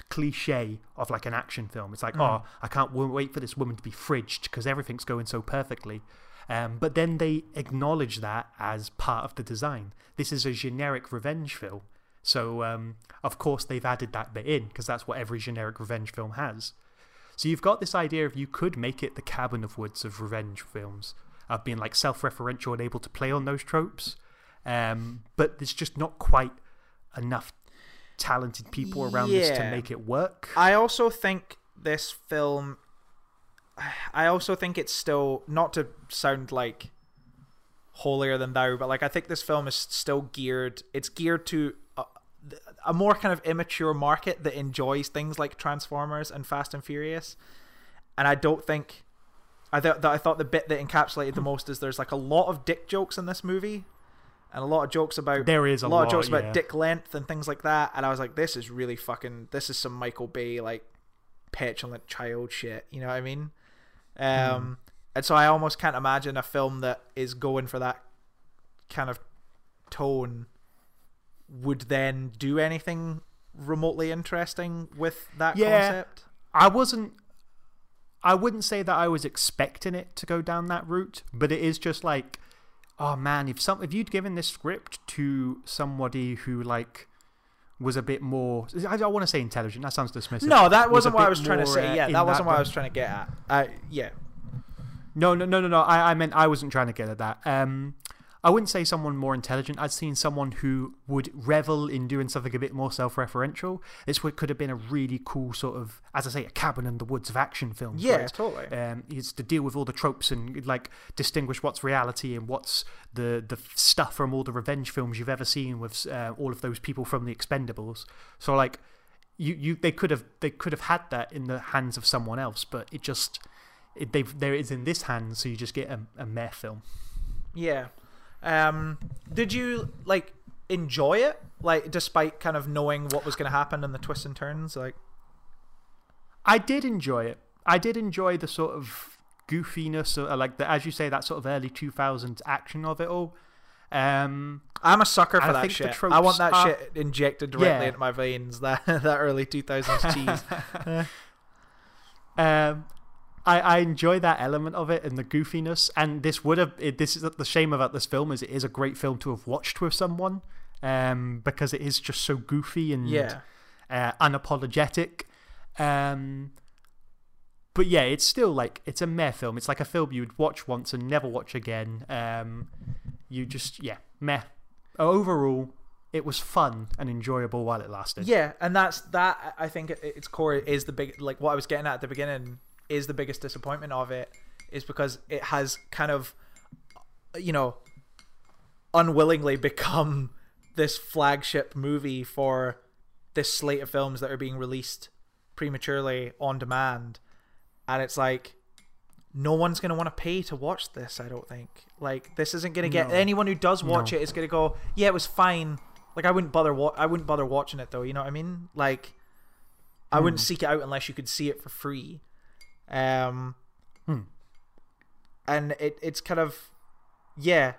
cliche of like an action film. It's like, mm. oh, I can't wait for this woman to be fridged because everything's going so perfectly. Um, but then they acknowledge that as part of the design. This is a generic revenge film. So, um, of course, they've added that bit in because that's what every generic revenge film has. So, you've got this idea of you could make it the cabin of woods of revenge films, of being like self referential and able to play on those tropes. Um, but there's just not quite enough talented people around yeah. this to make it work. I also think this film. I also think it's still not to sound like holier than thou, but like I think this film is still geared. It's geared to a, a more kind of immature market that enjoys things like Transformers and Fast and Furious, and I don't think. I thought I thought the bit that encapsulated the most is there's like a lot of dick jokes in this movie, and a lot of jokes about there is a, lot, lot, of jokes yeah. about dick length and things like that. And I was like, this is really fucking. This is some Michael Bay like petulant child shit. You know what I mean? Um, hmm. and so I almost can't imagine a film that is going for that kind of tone would then do anything remotely interesting with that yeah, concept. I wasn't I wouldn't say that I was expecting it to go down that route, but it is just like oh man, if some if you'd given this script to somebody who like was a bit more. I don't want to say intelligent. That sounds dismissive. No, that wasn't what I was trying to say. Yeah, that wasn't what I was trying to get at. Uh, yeah. No, no, no, no, no. I, I meant I wasn't trying to get at that. Um, I wouldn't say someone more intelligent. I'd seen someone who would revel in doing something a bit more self referential. This would, could have been a really cool sort of, as I say, a cabin in the woods of action films. Yeah, totally. Um, it's to deal with all the tropes and like distinguish what's reality and what's the, the stuff from all the revenge films you've ever seen with uh, all of those people from the Expendables. So, like, you, you they could have they could have had that in the hands of someone else, but it just it, they've there is in this hand, so you just get a, a meh film. Yeah, um, did you like enjoy it? Like, despite kind of knowing what was going to happen and the twists and turns, like. I did enjoy it. I did enjoy the sort of goofiness, or like the, as you say, that sort of early 2000s action of it all. Um, I'm a sucker for that shit. I want that are, shit injected directly yeah. into my veins. That that early 2000s cheese. um, I, I enjoy that element of it and the goofiness. And this would have it, this is the shame about this film is it is a great film to have watched with someone, um, because it is just so goofy and yeah. uh, unapologetic. Um, but yeah, it's still like it's a meh film. It's like a film you would watch once and never watch again. Um, you just yeah, meh. Overall, it was fun and enjoyable while it lasted. Yeah, and that's that. I think its core is the big like what I was getting at at the beginning is the biggest disappointment of it is because it has kind of you know, unwillingly become this flagship movie for this slate of films that are being released prematurely on demand. And it's like, no one's going to want to pay to watch this, I don't think. Like, this isn't going to get No. anyone who does watch No. it is going to go, yeah, it was fine. Like, I wouldn't bother. Wa- I wouldn't bother watching it though. You know what I mean? Like, I wouldn't Hmm. seek it out unless you could see it for free. Um, Hmm. and it it's kind of, yeah.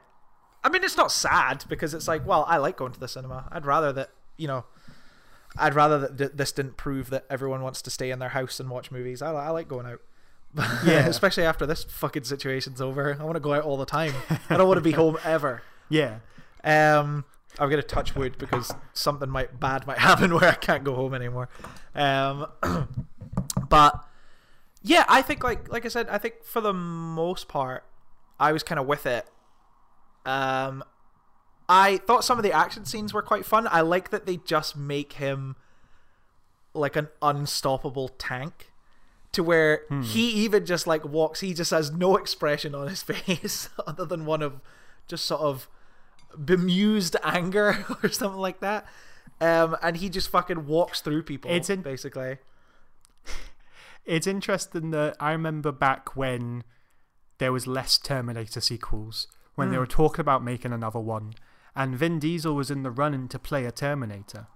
I mean, it's not sad because it's like, well, I like going to the cinema. I'd rather that you know, I'd rather that th- this didn't prove that everyone wants to stay in their house and watch movies. I, I like going out. Yeah. especially after this fucking situation's over. I want to go out all the time. I don't want to be home ever. Yeah. Um, I'm gonna touch wood because something might bad might happen where I can't go home anymore. Um, but yeah, I think like like I said, I think for the most part, I was kind of with it. Um, I thought some of the action scenes were quite fun. I like that they just make him like an unstoppable tank to where he even just like walks he just has no expression on his face other than one of just sort of bemused anger or something like that um and he just fucking walks through people It's in- basically It's interesting that I remember back when there was less Terminator sequels, when they Hmm. were talking about making another one, and Vin Diesel was in the running to play a Terminator.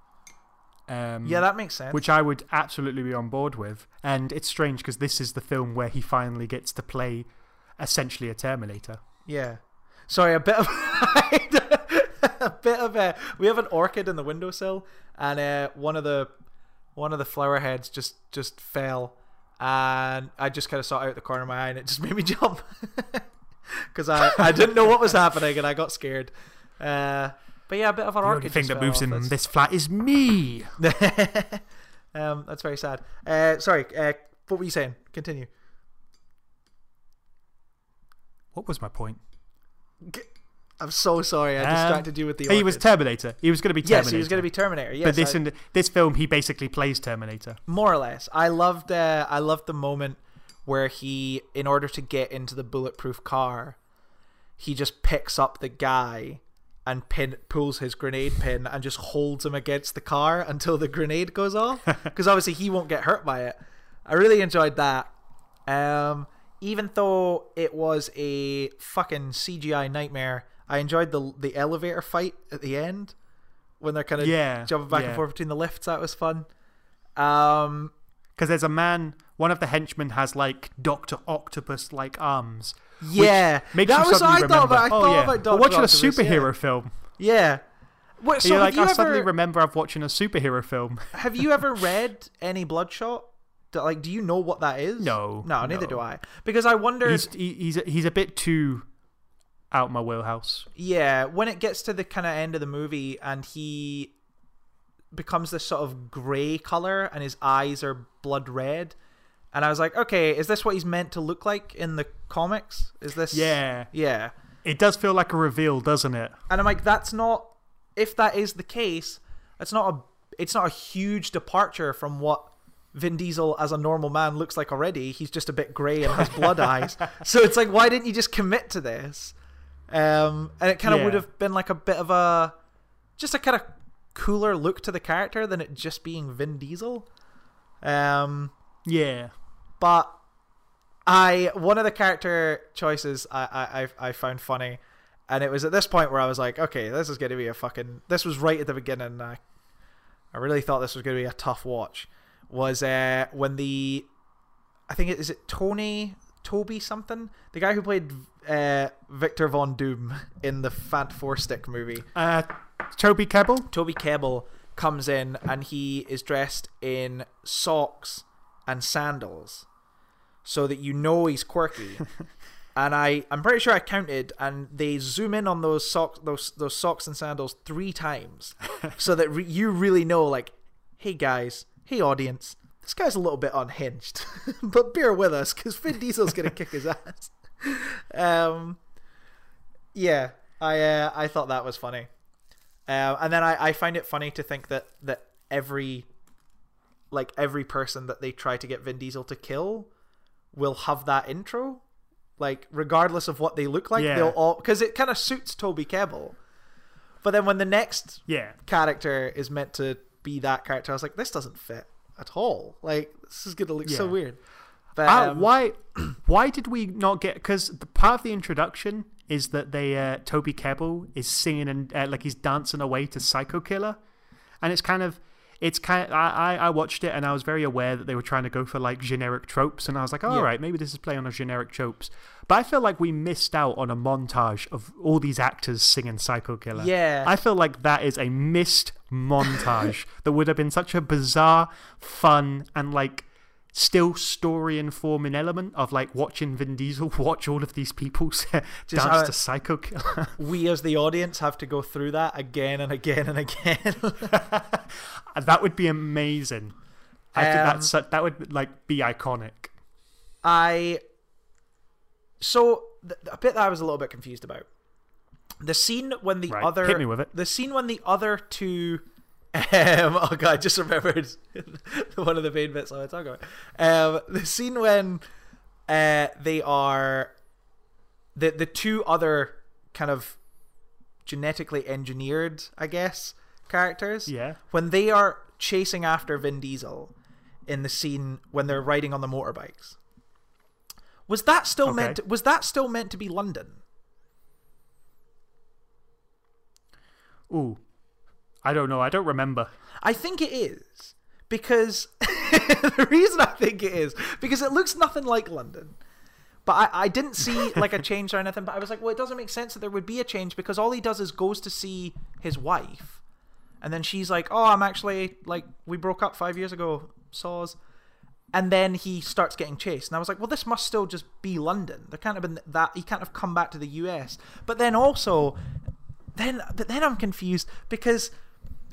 Um, yeah that makes sense which I would absolutely be on board with. And it's strange because this is the film where he finally gets to play essentially a Terminator. yeah sorry a bit of a bit of a we have an orchid in the windowsill and uh one of the one of the flower heads just just fell and I just kind of saw it out the corner of my eye and it just made me jump because I, I didn't know what was happening and I got scared. Uh, but yeah, a bit of an The only thing that moves in this flat is me. um, that's very sad. Uh, sorry, uh, what were you saying? Continue. What was my point? I'm so sorry. I Um, distracted you with the. He was. Terminator. He was going to be Terminator. Yes, he was going to be Terminator. Yes, but this I- in this film, he basically plays Terminator. more or less. I loved. Uh, I loved the moment where he, in order to get into the bulletproof car, he just picks up the guy and pin pulls his grenade pin and just holds him against the car until the grenade goes off because obviously he won't get hurt by it. I really enjoyed that. Um, even though it was a fucking CGI nightmare, I enjoyed the the elevator fight at the end when they're kind of Yeah, jumping back and forth between the lifts. That was fun. Um, Because there's a man, one of the henchmen has like Doctor Octopus like arms. yeah, Makes that you was what I suddenly thought remember. about. I oh, thought yeah. about Dr. watching Octopus, a superhero film. Yeah. yeah. What, so you're like, you I ever, suddenly remember I've watching a superhero film. have you ever read any Bloodshot? Like, do you know what that is? No, no, neither no. do I. Because I wonder. he's he, he's he's a bit too out my wheelhouse. Yeah, when it gets to the kind of end of the movie and he becomes this sort of grey color and his eyes are blood red. And I was like, okay, is this what he's meant to look like in the comics? Is this. Yeah, Yeah. it does feel like a reveal, doesn't it? And I'm like, that's not. If that is the case, it's not a. It's not a huge departure from what Vin Diesel as a normal man looks like already. He's just a bit grey and has blood eyes. So it's like, why didn't you just commit to this? Um, and it kind of Yeah. would have been like a bit of a, just a kind of cooler look to the character than it just being Vin Diesel. Um, Yeah, but I one of the character choices I I I I found funny, and it was at this point where I was like, okay, this is going to be a fucking. This was right at the beginning. I I really thought this was going to be a tough watch. Was uh when the I think it is it Tony Toby something the guy who played uh Victor Von Doom in the Fant Four Stick movie. uh, Toby Kebbell. Toby Kebbell comes in and he is dressed in socks and sandals so that you know he's quirky. and I I'm pretty sure I counted and they zoom in on those socks those those socks and sandals 3 times so that re- you really know like hey guys, hey audience, this guy's a little bit unhinged. but bear with us cuz Vin Diesel's going to kick his ass. Um yeah, I uh, I thought that was funny. Uh, and then I, I find it funny to think that that every like every person that they try to get Vin Diesel to kill will have that intro Like regardless of what they look like, Yeah. they'll all because it kind of suits Toby Kebbell. But then when the next Yeah. character is meant to be that character, I was like, this doesn't fit at all. Like this is gonna look so weird. But Uh, um, why? Why did we not get? Because the part of the introduction is that they uh, Toby Kebbell is singing and uh, like he's dancing away to Psycho Killer, and it's kind of. It's kind. Of, I I watched it and I was very aware that they were trying to go for like generic tropes, and I was like, all Yeah. right, maybe this is playing on generic tropes. But I feel like we missed out on a montage of all these actors singing Psycho Killer. Yeah. I feel like that is a missed montage that would have been such a bizarre, fun, and like still story informing element of like watching Vin Diesel watch all of these people dance to Psycho Killer. we as the audience have to go through that again and again and again. that would be amazing. I think Um, that's that would like be iconic. I so the bit that I was a little bit confused about the scene when the Right, other hit me with it. the scene when the other two um, oh god, I just remembered one of the main bits I want to talk about. Um, the scene when uh, they are the the two other kind of genetically engineered, I guess, characters. Yeah. When they are chasing after Vin Diesel in the scene when they're riding on the motorbikes. Was that still Okay. meant to, was that still meant to be London? Ooh, I don't know. I don't remember. I think it is because the reason I think it is because it looks nothing like London. But I, I didn't see like a change or anything. But I was like, well, it doesn't make sense that there would be a change because all he does is goes to see his wife, and then she's like, oh, I'm actually like we broke up five years ago, saws. And then he starts getting chased, and I was like, well, this must still just be London. There can't have been that he can't have come back to the U.S. But then also, then but then I'm confused because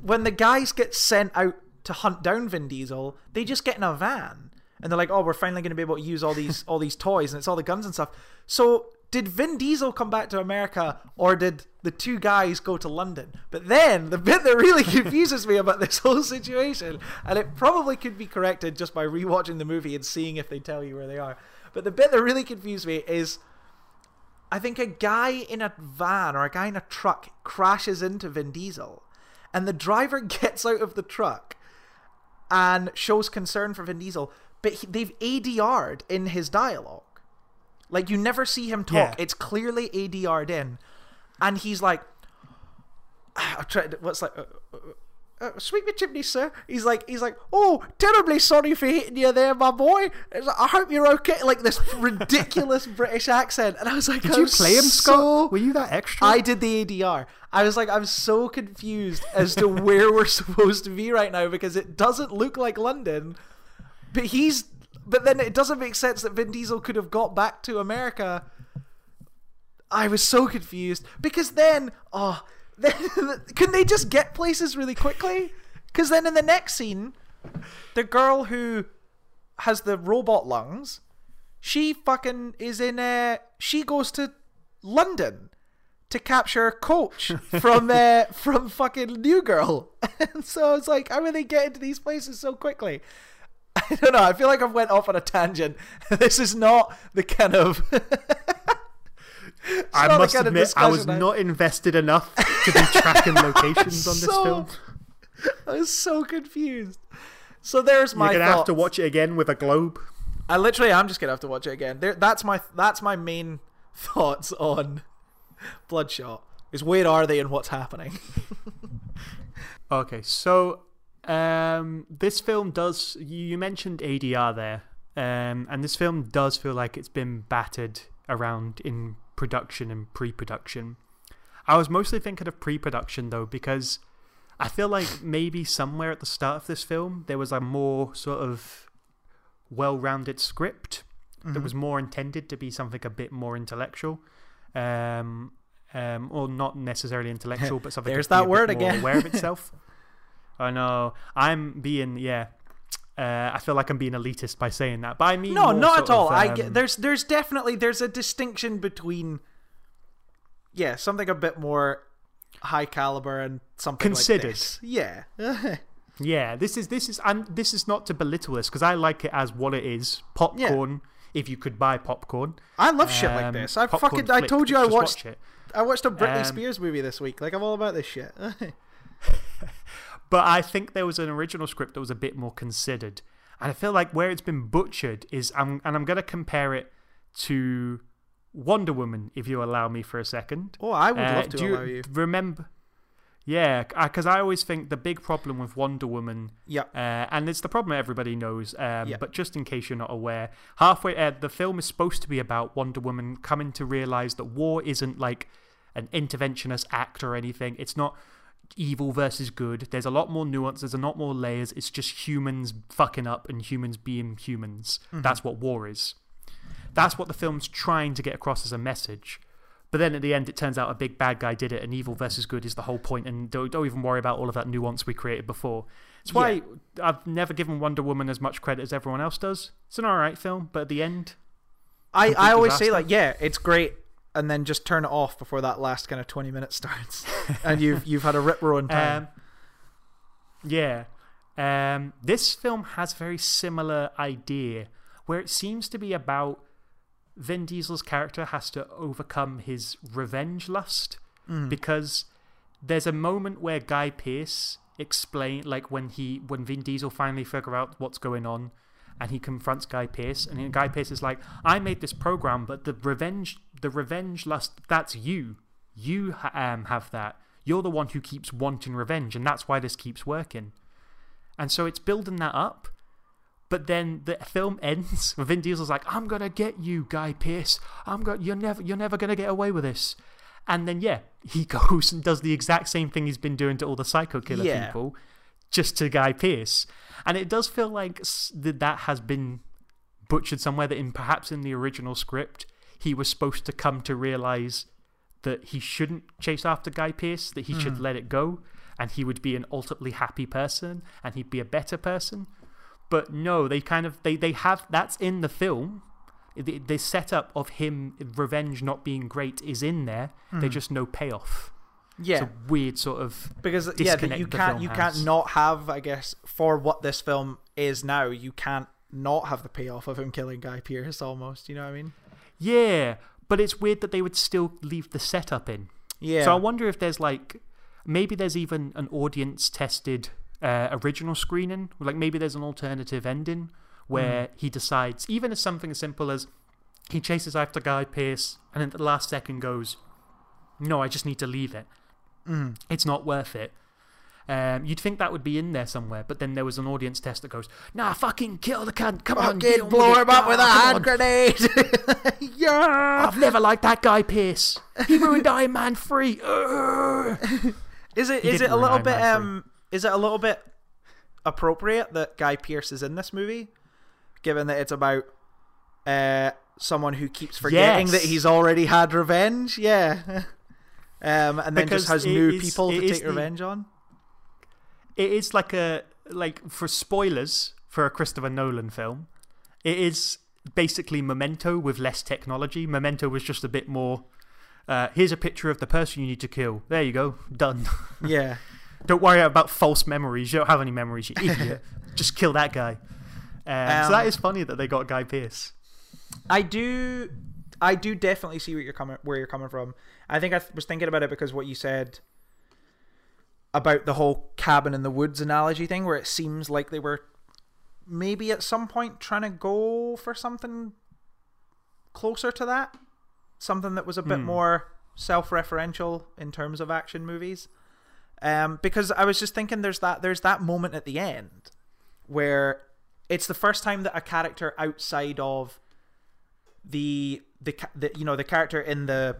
when the guys get sent out to hunt down Vin Diesel, they just get in a van and they're like, "Oh, we're finally going to be able to use all these all these toys and it's all the guns and stuff." So, did Vin Diesel come back to America or did the two guys go to London? But then the bit that really confuses me about this whole situation, and it probably could be corrected just by rewatching the movie and seeing if they tell you where they are. But the bit that really confused me is I think a guy in a van or a guy in a truck crashes into Vin Diesel, and the driver gets out of the truck and shows concern for Vin Diesel, but he, they've ADR'd in his dialogue. Like you never see him talk. Yeah. It's clearly ADR'd in, and he's like, I tried. What's like. Uh, uh, uh, sweep your chimney, sir. He's like, he's like, oh, terribly sorry for hitting you there, my boy. Like, I hope you're okay. Like this ridiculous British accent, and I was like, Did you play him, so- Scott? Were you that extra? I did the ADR. I was like, I'm so confused as to where we're supposed to be right now because it doesn't look like London, but he's. But then it doesn't make sense that Vin Diesel could have got back to America. I was so confused because then, oh, then can they just get places really quickly? Because then in the next scene, the girl who has the robot lungs, she fucking is in a. She goes to London to capture a Coach from uh, from fucking New Girl, and so it's like, how are they getting to these places so quickly? I don't know. I feel like I've went off on a tangent. This is not the kind of. I not must admit, I was not invested enough to be tracking locations on this So- film. I was so confused. So there's my You're gonna have to watch it again with a globe. I literally am just gonna have to watch it again. There, that's my that's my main thoughts on Bloodshot. Is where are they and what's happening? Okay, so um, this film does. You you mentioned ADR there, um, and this film does feel like it's been battered around in production and pre-production. I was mostly thinking of pre-production though because I feel like maybe somewhere at the start of this film there was a more sort of well-rounded script Mm-hmm. that was more intended to be something a bit more intellectual. Um, um, or not necessarily intellectual, but something There's that word more again. aware of itself. I know. I'm being yeah. Uh, I feel like I'm being elitist by saying that, but I mean no, not at all. of, I um, get, there's there's definitely there's a distinction between yeah something a bit more high caliber and something Considered. Like this. Yeah. Yeah, this is this is and this is not to belittle this because I like it as what it is. Popcorn. if you could buy popcorn. I love shit like Um, this. I fucking I told you I watched watch it. I watched a Britney Um, Spears movie this week. Like I'm all about this shit. But I think there was an original script that was a bit more considered. And I feel like where it's been butchered is, um, and I'm going to compare it to Wonder Woman, if you allow me for a second. oh, I would Uh, love to do allow you. Remember. Yeah, because I always think the big problem with Wonder Woman Yeah. uh, and it's the problem everybody knows. Um, Yeah. But just in case you're not aware, halfway uh, the film is supposed to be about Wonder Woman coming to realize that war isn't like an interventionist act or anything. It's not evil versus good. There's a lot more nuance. There's a lot more layers. It's just humans fucking up and humans being humans. Mm-hmm. That's what war is. That's what the film's trying to get across as a message. But then at the end, it turns out a big bad guy did it, and evil versus good is the whole point. And don't, don't even worry about all of that nuance we created before. It's why I've never given Wonder Woman as much credit as everyone else does. It's an alright film, but at the end, I, I always say like, yeah, it's great, and then just turn it off before that last kind of twenty minutes starts, and you've you've had a rip roaring time. Um, yeah. Um, this film has very similar idea where it seems to be about Vin Diesel's character has to overcome his revenge lust because there's a moment where Guy Pearce explain like when he when Vin Diesel finally figure out what's going on and he confronts Guy Pearce and Guy Pearce is like I made this program but the revenge the revenge lust that's you you ha- um, have that you're the one who keeps wanting revenge and that's why this keeps working and so it's building that up but then the film ends with Vin Diesel's like, "I'm gonna get you, Guy Pearce. I'm go- you're never you're never gonna get away with this." And then yeah, he goes and does the exact same thing he's been doing to all the Psycho Killer Yeah. people, just to Guy Pearce. And it does feel like that that has been butchered somewhere. That in perhaps in the original script, he was supposed to come to realize that he shouldn't chase after Guy Pearce, that he should hmm. let it go, and he would be an ultimately happy person, and he'd be a better person. But no, they kind of they they have that's in the film. The, the setup of him revenge not being great is in there. They hmm. just no payoff. Yeah, It's a weird sort of because yeah, that you can't you has. can't not have I guess for what this film is now. You can't not have the payoff of him killing Guy Pearce. Almost, you know what I mean? yeah. But it's weird that they would still leave the setup in. Yeah. So I wonder if there's like maybe there's even an audience tested uh, original screening. Like maybe there's an alternative ending where he decides, even as something as simple as he chases after Guy Pearce and at the last second goes, "No, I just need to leave it. It's not worth it." Um, you'd think that would be in there somewhere, but then there was an audience test that goes, "Nah, fucking kill the cunt! Come on, get blow him up with a hand on." grenade. yeah. I've never liked that guy Pearce. He ruined Iron Man three. Is it He is it a little Iron bit um is it a little bit appropriate that Guy Pearce is in this movie, given that it's about uh someone who keeps forgetting that he's already had revenge? Yeah. Um, and then Because just has new is- people to take the- revenge on. it is like a like for spoilers for a Christopher Nolan film. It is basically Memento with less technology. Memento was just a bit more. Uh, here's a picture of the person you need to kill. There you go, done. Yeah. don't worry about false memories. You don't have any memories, you idiot. just kill that guy. Um, so Um, that is funny that they got Guy Pearce. I do, I do definitely see what you're coming where you're coming from. I think I th- was thinking about it because what you said about the whole cabin in the woods analogy thing, where it seems like they were maybe at some point trying to go for something closer to that, something that was a bit Hmm. more self-referential in terms of action movies. Um, because I was just thinking, there's that there's that moment at the end where it's the first time that a character outside of the the, the you know the character in the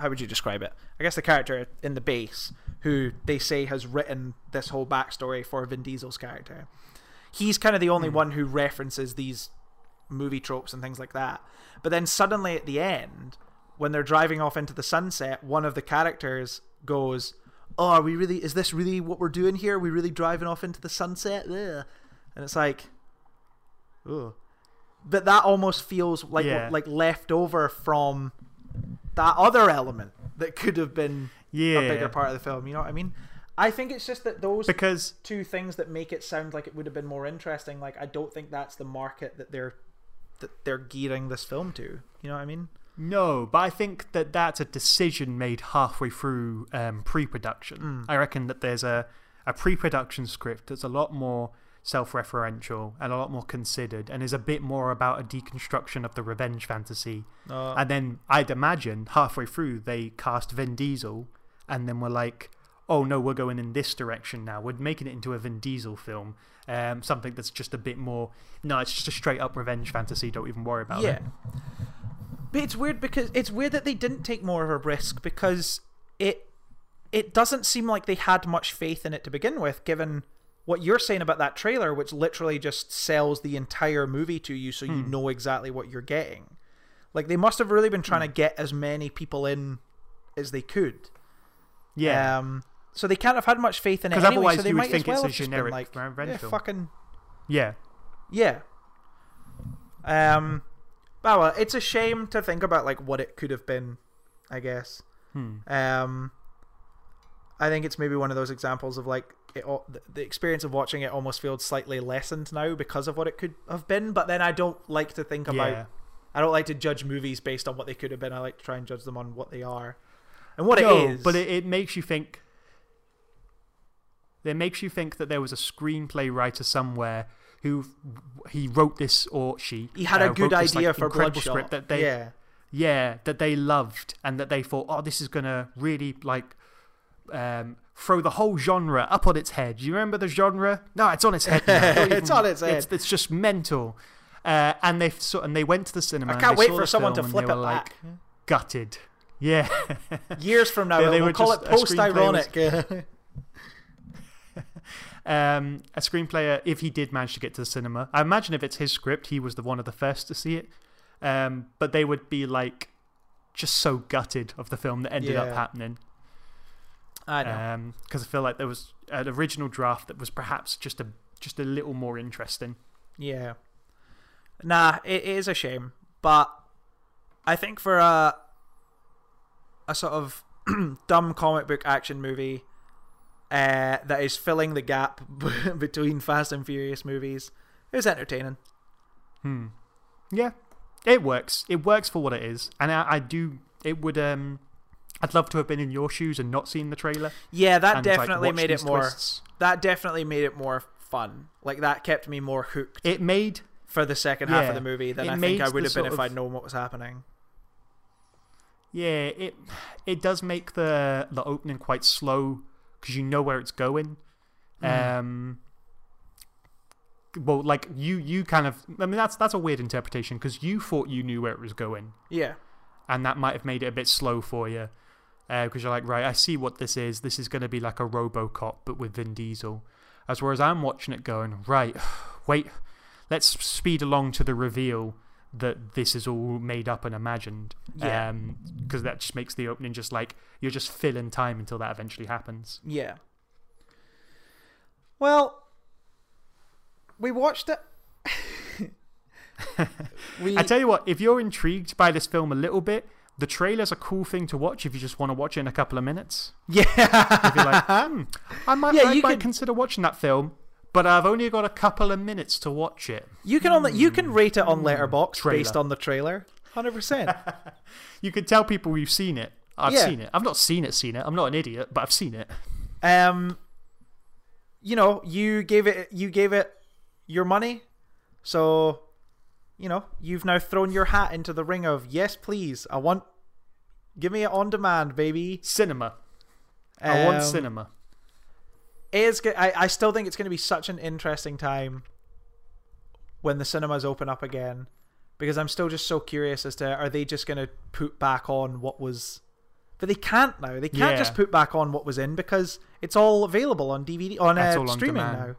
how would you describe it? I guess the character in the base who they say has written this whole backstory for Vin Diesel's character. He's kind of the only hmm. one who references these movie tropes and things like that. But then suddenly at the end, when they're driving off into the sunset, one of the characters goes, "Oh, are we really? Is this really what we're doing here? Are we really driving off into the sunset?" Ugh. And it's like, oh, but that almost feels like Yeah. like left over from that other element that could have been Yeah. a bigger part of the film. You know what I mean? I think it's just that those Because two things that make it sound like it would have been more interesting. Like I don't think that's the market that they're that they're gearing this film to. You know what I mean? No, but I think that that's a decision made halfway through um, pre production. Mm. I reckon that there's a, a pre production script that's a lot more self referential and a lot more considered and is a bit more about a deconstruction of the revenge fantasy. Uh, And then I'd imagine halfway through they cast Vin Diesel and then we're like, oh no, we're going in this direction now. We're making it into a Vin Diesel film. Um, something that's just a bit more. No, it's just a straight up revenge fantasy. Don't even worry about yeah. it. But it's weird because it's weird that they didn't take more of a risk because it it doesn't seem like they had much faith in it to begin with, given what you're saying about that trailer, which literally just sells the entire movie to you so you Hmm. know exactly what you're getting. Like they must have really been trying Hmm. to get as many people in as they could. Yeah. Um, so they can't have had much faith in it anyway. otherwise so they you would might think as well it's a have just been generic like, yeah, fucking yeah. yeah. Um, but well, it's a shame to think about like what it could have been. I guess. Hmm. Um, I think it's maybe one of those examples of like it, the- the experience of watching it almost feels slightly lessened now because of what it could have been. But then I don't like to think about. Yeah. I don't like to judge movies based on what they could have been. I like to try and judge them on what they are, and what no, it is. but it, it makes you think. It makes you think that there was a screenplay writer somewhere who he wrote this or she he had a uh, good wrote this, like, idea for incredible Bloodshot. script that they yeah, yeah that they loved and that they thought oh this is gonna really like um, throw the whole genre up on its head. Do you remember the genre? No, it's on its head. It's on its head. It's, it's just mental. Uh, and they sort and they went to the cinema. I can't wait for someone to flip it were, back. like gutted. Yeah. Years from now, They- they we'll call it just- a screenplay was- post-ironic. um, a screenplayer, if he did manage to get to the cinema, I imagine if it's his script, he was the one of the first to see it. Um, but they would be like just so gutted of the film that ended Yeah. up happening. I know. Because I feel like there was an original draft that was perhaps just a just a little more interesting. Yeah. Nah, it, it is a shame, but I think for a a sort of dumb comic book action movie uh, that is filling the gap between Fast and Furious movies, it was entertaining. Hmm. Yeah, it works. It works for what it is, and I, I do. It would. Um, I'd love to have been in your shoes and not seen the trailer. Yeah, that and, definitely watch made it more. twists. That definitely made it more fun. Like that kept me more hooked It made for the second half of the movie than I think I would have been if of- I'd known what was happening. Yeah, it it does make the the opening quite slow because you know where it's going. Mhm. Um, well, like you you kind of I mean that's that's a weird interpretation because you thought you knew where it was going, Yeah. And that might have made it a bit slow for you. Uh, because you're like, right, I see what this is. This is going to be like a RoboCop, but with Vin Diesel. As whereas I'm watching it going, right, wait, let's speed along to the reveal that this is all made up and imagined. Yeah. Um, because that just makes the opening just like you're just filling time until that eventually happens. Yeah. Well, we watched it. we I tell you what, if you're intrigued by this film a little bit, the trailer's a cool thing to watch if you just want to watch it in a couple of minutes. yeah. If you're like, hmm, I might, Yeah, I you might could- consider watching that film, but I've only got a couple of minutes to watch it. you can only you can rate it on Letterboxd Trailer. based on the trailer. Hundred percent. You could tell people you've seen it. I've Yeah. seen it. I've not seen it, seen it. I'm not an idiot, but I've seen it. Um, you know, you gave it you gave it your money, so you know you've now thrown your hat into the ring of yes, please. I want. Give me it on demand, baby. Cinema. I want Um, cinema. it is I, I still think it's going to be such an interesting time when the cinemas open up again because I'm still just so curious as to are they just going to put back on what was but they can't now they can't Yeah. just put back on what was in because it's all available on DVD on uh, on streaming now.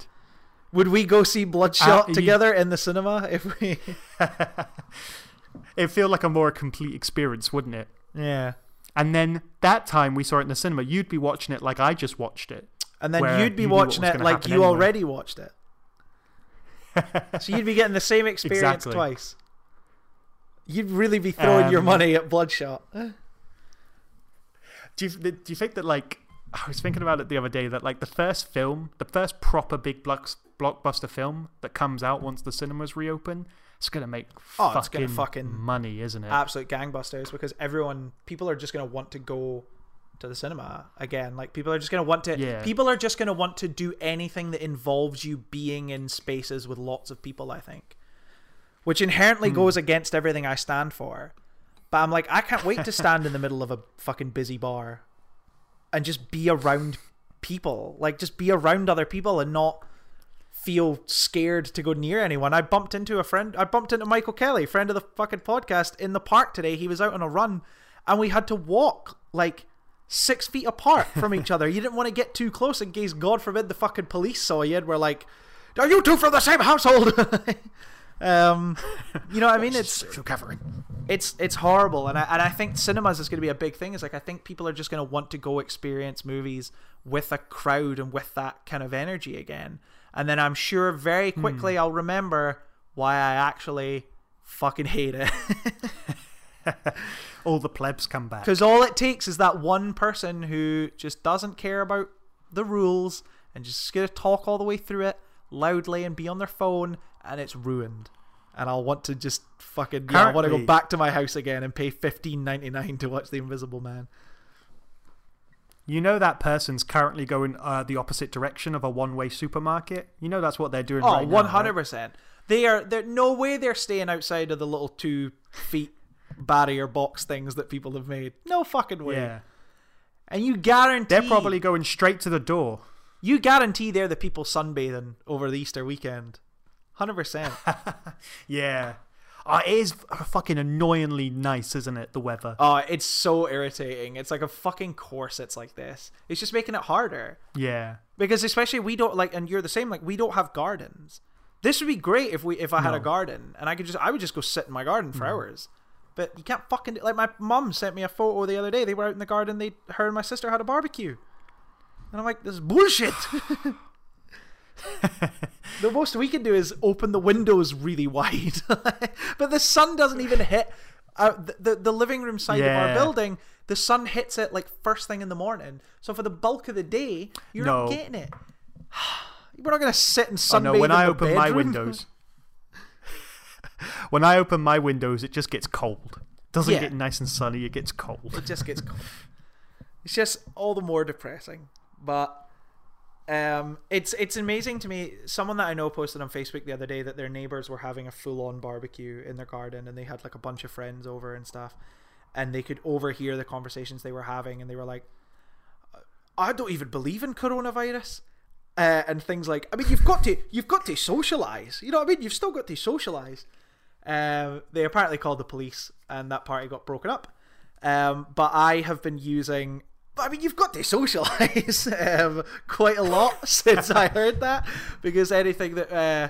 Would we go see Bloodshot Uh, together in the cinema if we It'd feel like a more complete experience, wouldn't it? yeah And then that time we saw it in the cinema, you'd be watching it like I just watched it. and then you'd be watching it like you anyway. already watched it so you'd be getting the same experience Exactly. twice. You'd really be throwing your Um, money at Bloodshot. Do you, do you think that, like, I was thinking about it the other day that, like, the first film, the first proper big blocks, blockbuster film that comes out once the cinemas reopen it's gonna make Oh, fucking, it's gonna fucking- money, isn't it? absolute gangbusters because everyone people are just going to want to go to the cinema again like people are just going to want to Yeah. people are just going to want to do anything that involves you being in spaces with lots of people i think which inherently Hmm. goes against everything i stand for but i'm like i can't wait to stand in the middle of a fucking busy bar and just be around people like just be around other people and not feel scared to go near anyone. I bumped into a friend. I bumped into Michael Kelly, friend of the fucking podcast, in the park today. He was out on a run, and we had to walk like six feet apart from each other. You didn't want to get too close in case, God forbid, the fucking police saw you and were like, "Are you two from the same household?" um, you know what I mean? It's covering. it's it's horrible and I, and I think cinemas is going to be a big thing is like I think people are just going to want to go experience movies with a crowd and with that kind of energy again and then I'm sure very hmm. quickly I'll remember why I actually fucking hate it All the plebs come back. because all it takes is that one person who just doesn't care about the rules and just going to talk all the way through it loudly and be on their phone and it's ruined and I'll want to just fucking yeah, I want to go back to my house again and pay fifteen ninety nine to watch The Invisible Man. You know that person's currently going uh, the opposite direction of a one-way supermarket. You know that's what they're doing Oh, right now. one hundred percent. They are. There no way they're staying outside of the little two feet barrier box things that people have made. No fucking way. Yeah, And you guarantee they're probably going straight to the door. you guarantee they're the people sunbathing over the Easter weekend. Hundred percent. Yeah. Oh, it is uh, fucking annoyingly nice, isn't it? The weather. Oh, it's so irritating. It's like a fucking corsets like this. It's just making it harder. Yeah. Because especially we don't like, and you're the same. Like we don't have gardens. This would be great if we if I had a garden and I could just I would just go sit in my garden for hours. But you can't fucking like my mum sent me a photo the other day. They were out in the garden. They her and my sister had a barbecue, and I'm like, this is bullshit. the most we can do is open the windows really wide, but the sun doesn't even hit. Uh, the, the living room side of our building, the sun hits it like first thing in the morning. So for the bulk of the day, you're not getting it. We're not gonna sit and Oh no, when in I open my windows. when I open my windows, it just gets cold. Doesn't Yeah. get nice and sunny, it gets cold. it just gets cold. It's just all the more depressing. But um, it's it's amazing to me. Someone that I know posted on Facebook the other day that their neighbors were having a full on barbecue in their garden, and they had like a bunch of friends over and stuff, and they could overhear the conversations they were having, and they were like, "I don't even believe in coronavirus." Uh, and things like, I mean, you've got to, you've got to socialize. You know what I mean? You've still got to socialize. Um, they apparently called the police, and that party got broken up. Um, but I have been using. I mean, you've got to socialize um, quite a lot since I heard that because anything that uh,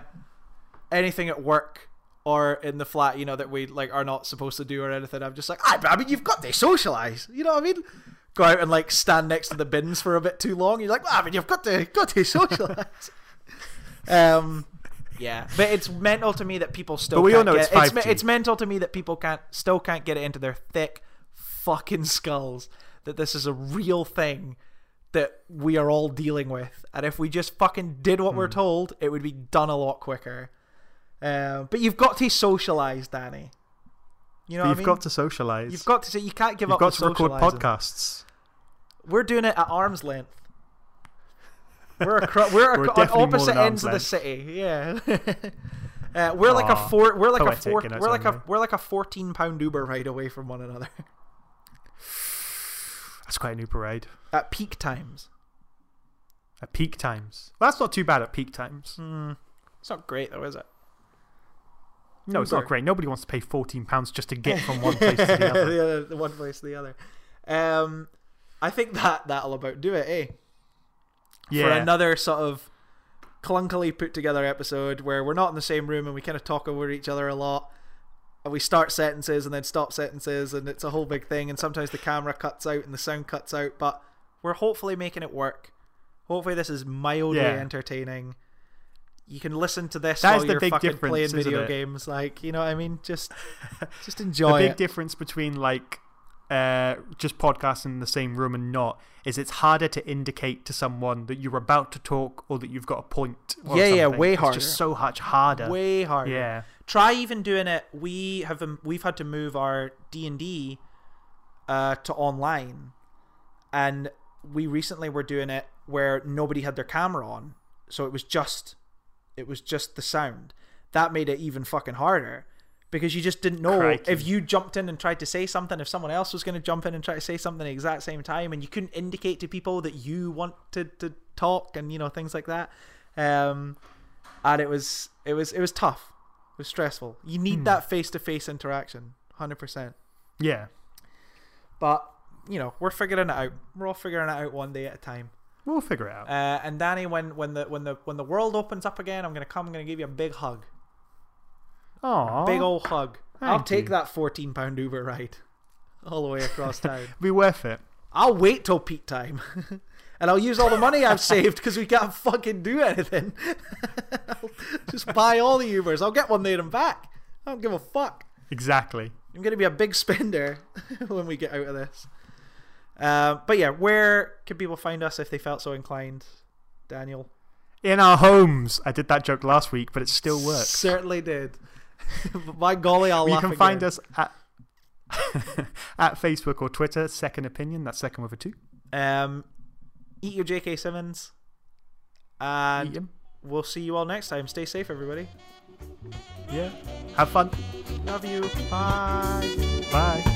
anything at work or in the flat, you know, that we like are not supposed to do or anything, I'm just like, I, I mean, you've got to socialize. You know what I mean? Go out and like stand next to the bins for a bit too long. You're like, I mean, you've got to got to socialize. um, yeah, but it's mental to me that people still. But we all know it's 5G. it's mental to me that people can't still can't get it into their thick fucking skulls that this is a real thing that we are all dealing with, and if we just fucking did what Hmm. we're told, it would be done a lot quicker. Uh, but you've got to socialize, Danny. You know, you've I mean? got to socialize. You've got to say you can't give You've up. got on to record podcasts. We're doing it at arm's length. We're acro- we're, We're ac- on opposite ends of the city. Yeah. uh, we're like a four. We're like a four. We're like a we're like a fourteen pound Uber ride away from one another That's quite an Uber ride. at peak times. At peak times. Well, that's not too bad at peak times. Hmm. It's not great though, is it? No, it's not great. Nobody wants to pay £14 just to get from one place to the other. the other, the one place to the other. Um, I think that that'll about do it, eh? Yeah. For another sort of clunkily put together episode where we're not in the same room and we kind of talk over each other a lot. And we start sentences and then stop sentences, and it's a whole big thing. And sometimes the camera cuts out and the sound cuts out, but we're hopefully making it work. Hopefully, this is mildly Yeah. entertaining. You can listen to this That is while the you're big fucking playing video games. Like, you know what I mean? Just, just enjoy it. the big it. difference between like uh, just podcasting in the same room and not is it's harder to indicate to someone that you're about to talk or that you've got a point. Yeah, yeah, something. way it's harder. just so much harder. Way harder. Yeah. Try even doing it. We have um, we've had to move our D and D uh, to online, and we recently were doing it where nobody had their camera on, so it was just it was just the sound. That made it even fucking harder because you just didn't know Crikey. if you jumped in and tried to say something, if someone else was going to jump in and try to say something at the exact same time, and you couldn't indicate to people that you wanted to talk and you know things like that. Um, and it was it was it was tough. Was stressful. You need Hmm. that face to face interaction, hundred percent. Yeah. But you know, we're figuring it out. We're all figuring it out one day at a time. We'll figure it out. Uh, and Danny, when when the when the when the world opens up again, I'm gonna come. I'm gonna give you a big hug, Oh, big old hug. I'll Thank take you. that 14 pound Uber ride all the way across town. be worth it. I'll wait till peak time, and I'll use all the money I've saved because we can't fucking do anything. Just buy all the Ubers. I'll get one there and back. I don't give a fuck. Exactly. I'm gonna be a big spender when we get out of this. Uh, but yeah, where can people find us if they felt so inclined? Daniel In our homes. I did that joke last week, but it still works. Certainly did. By golly, I'll you laugh can find again. us at at Facebook or Twitter. Second opinion. That's second with a two. Um, eat your J.K. Simmons, and we'll see you all next time. Stay safe, everybody. Yeah. Have fun. Love you. Bye. Bye.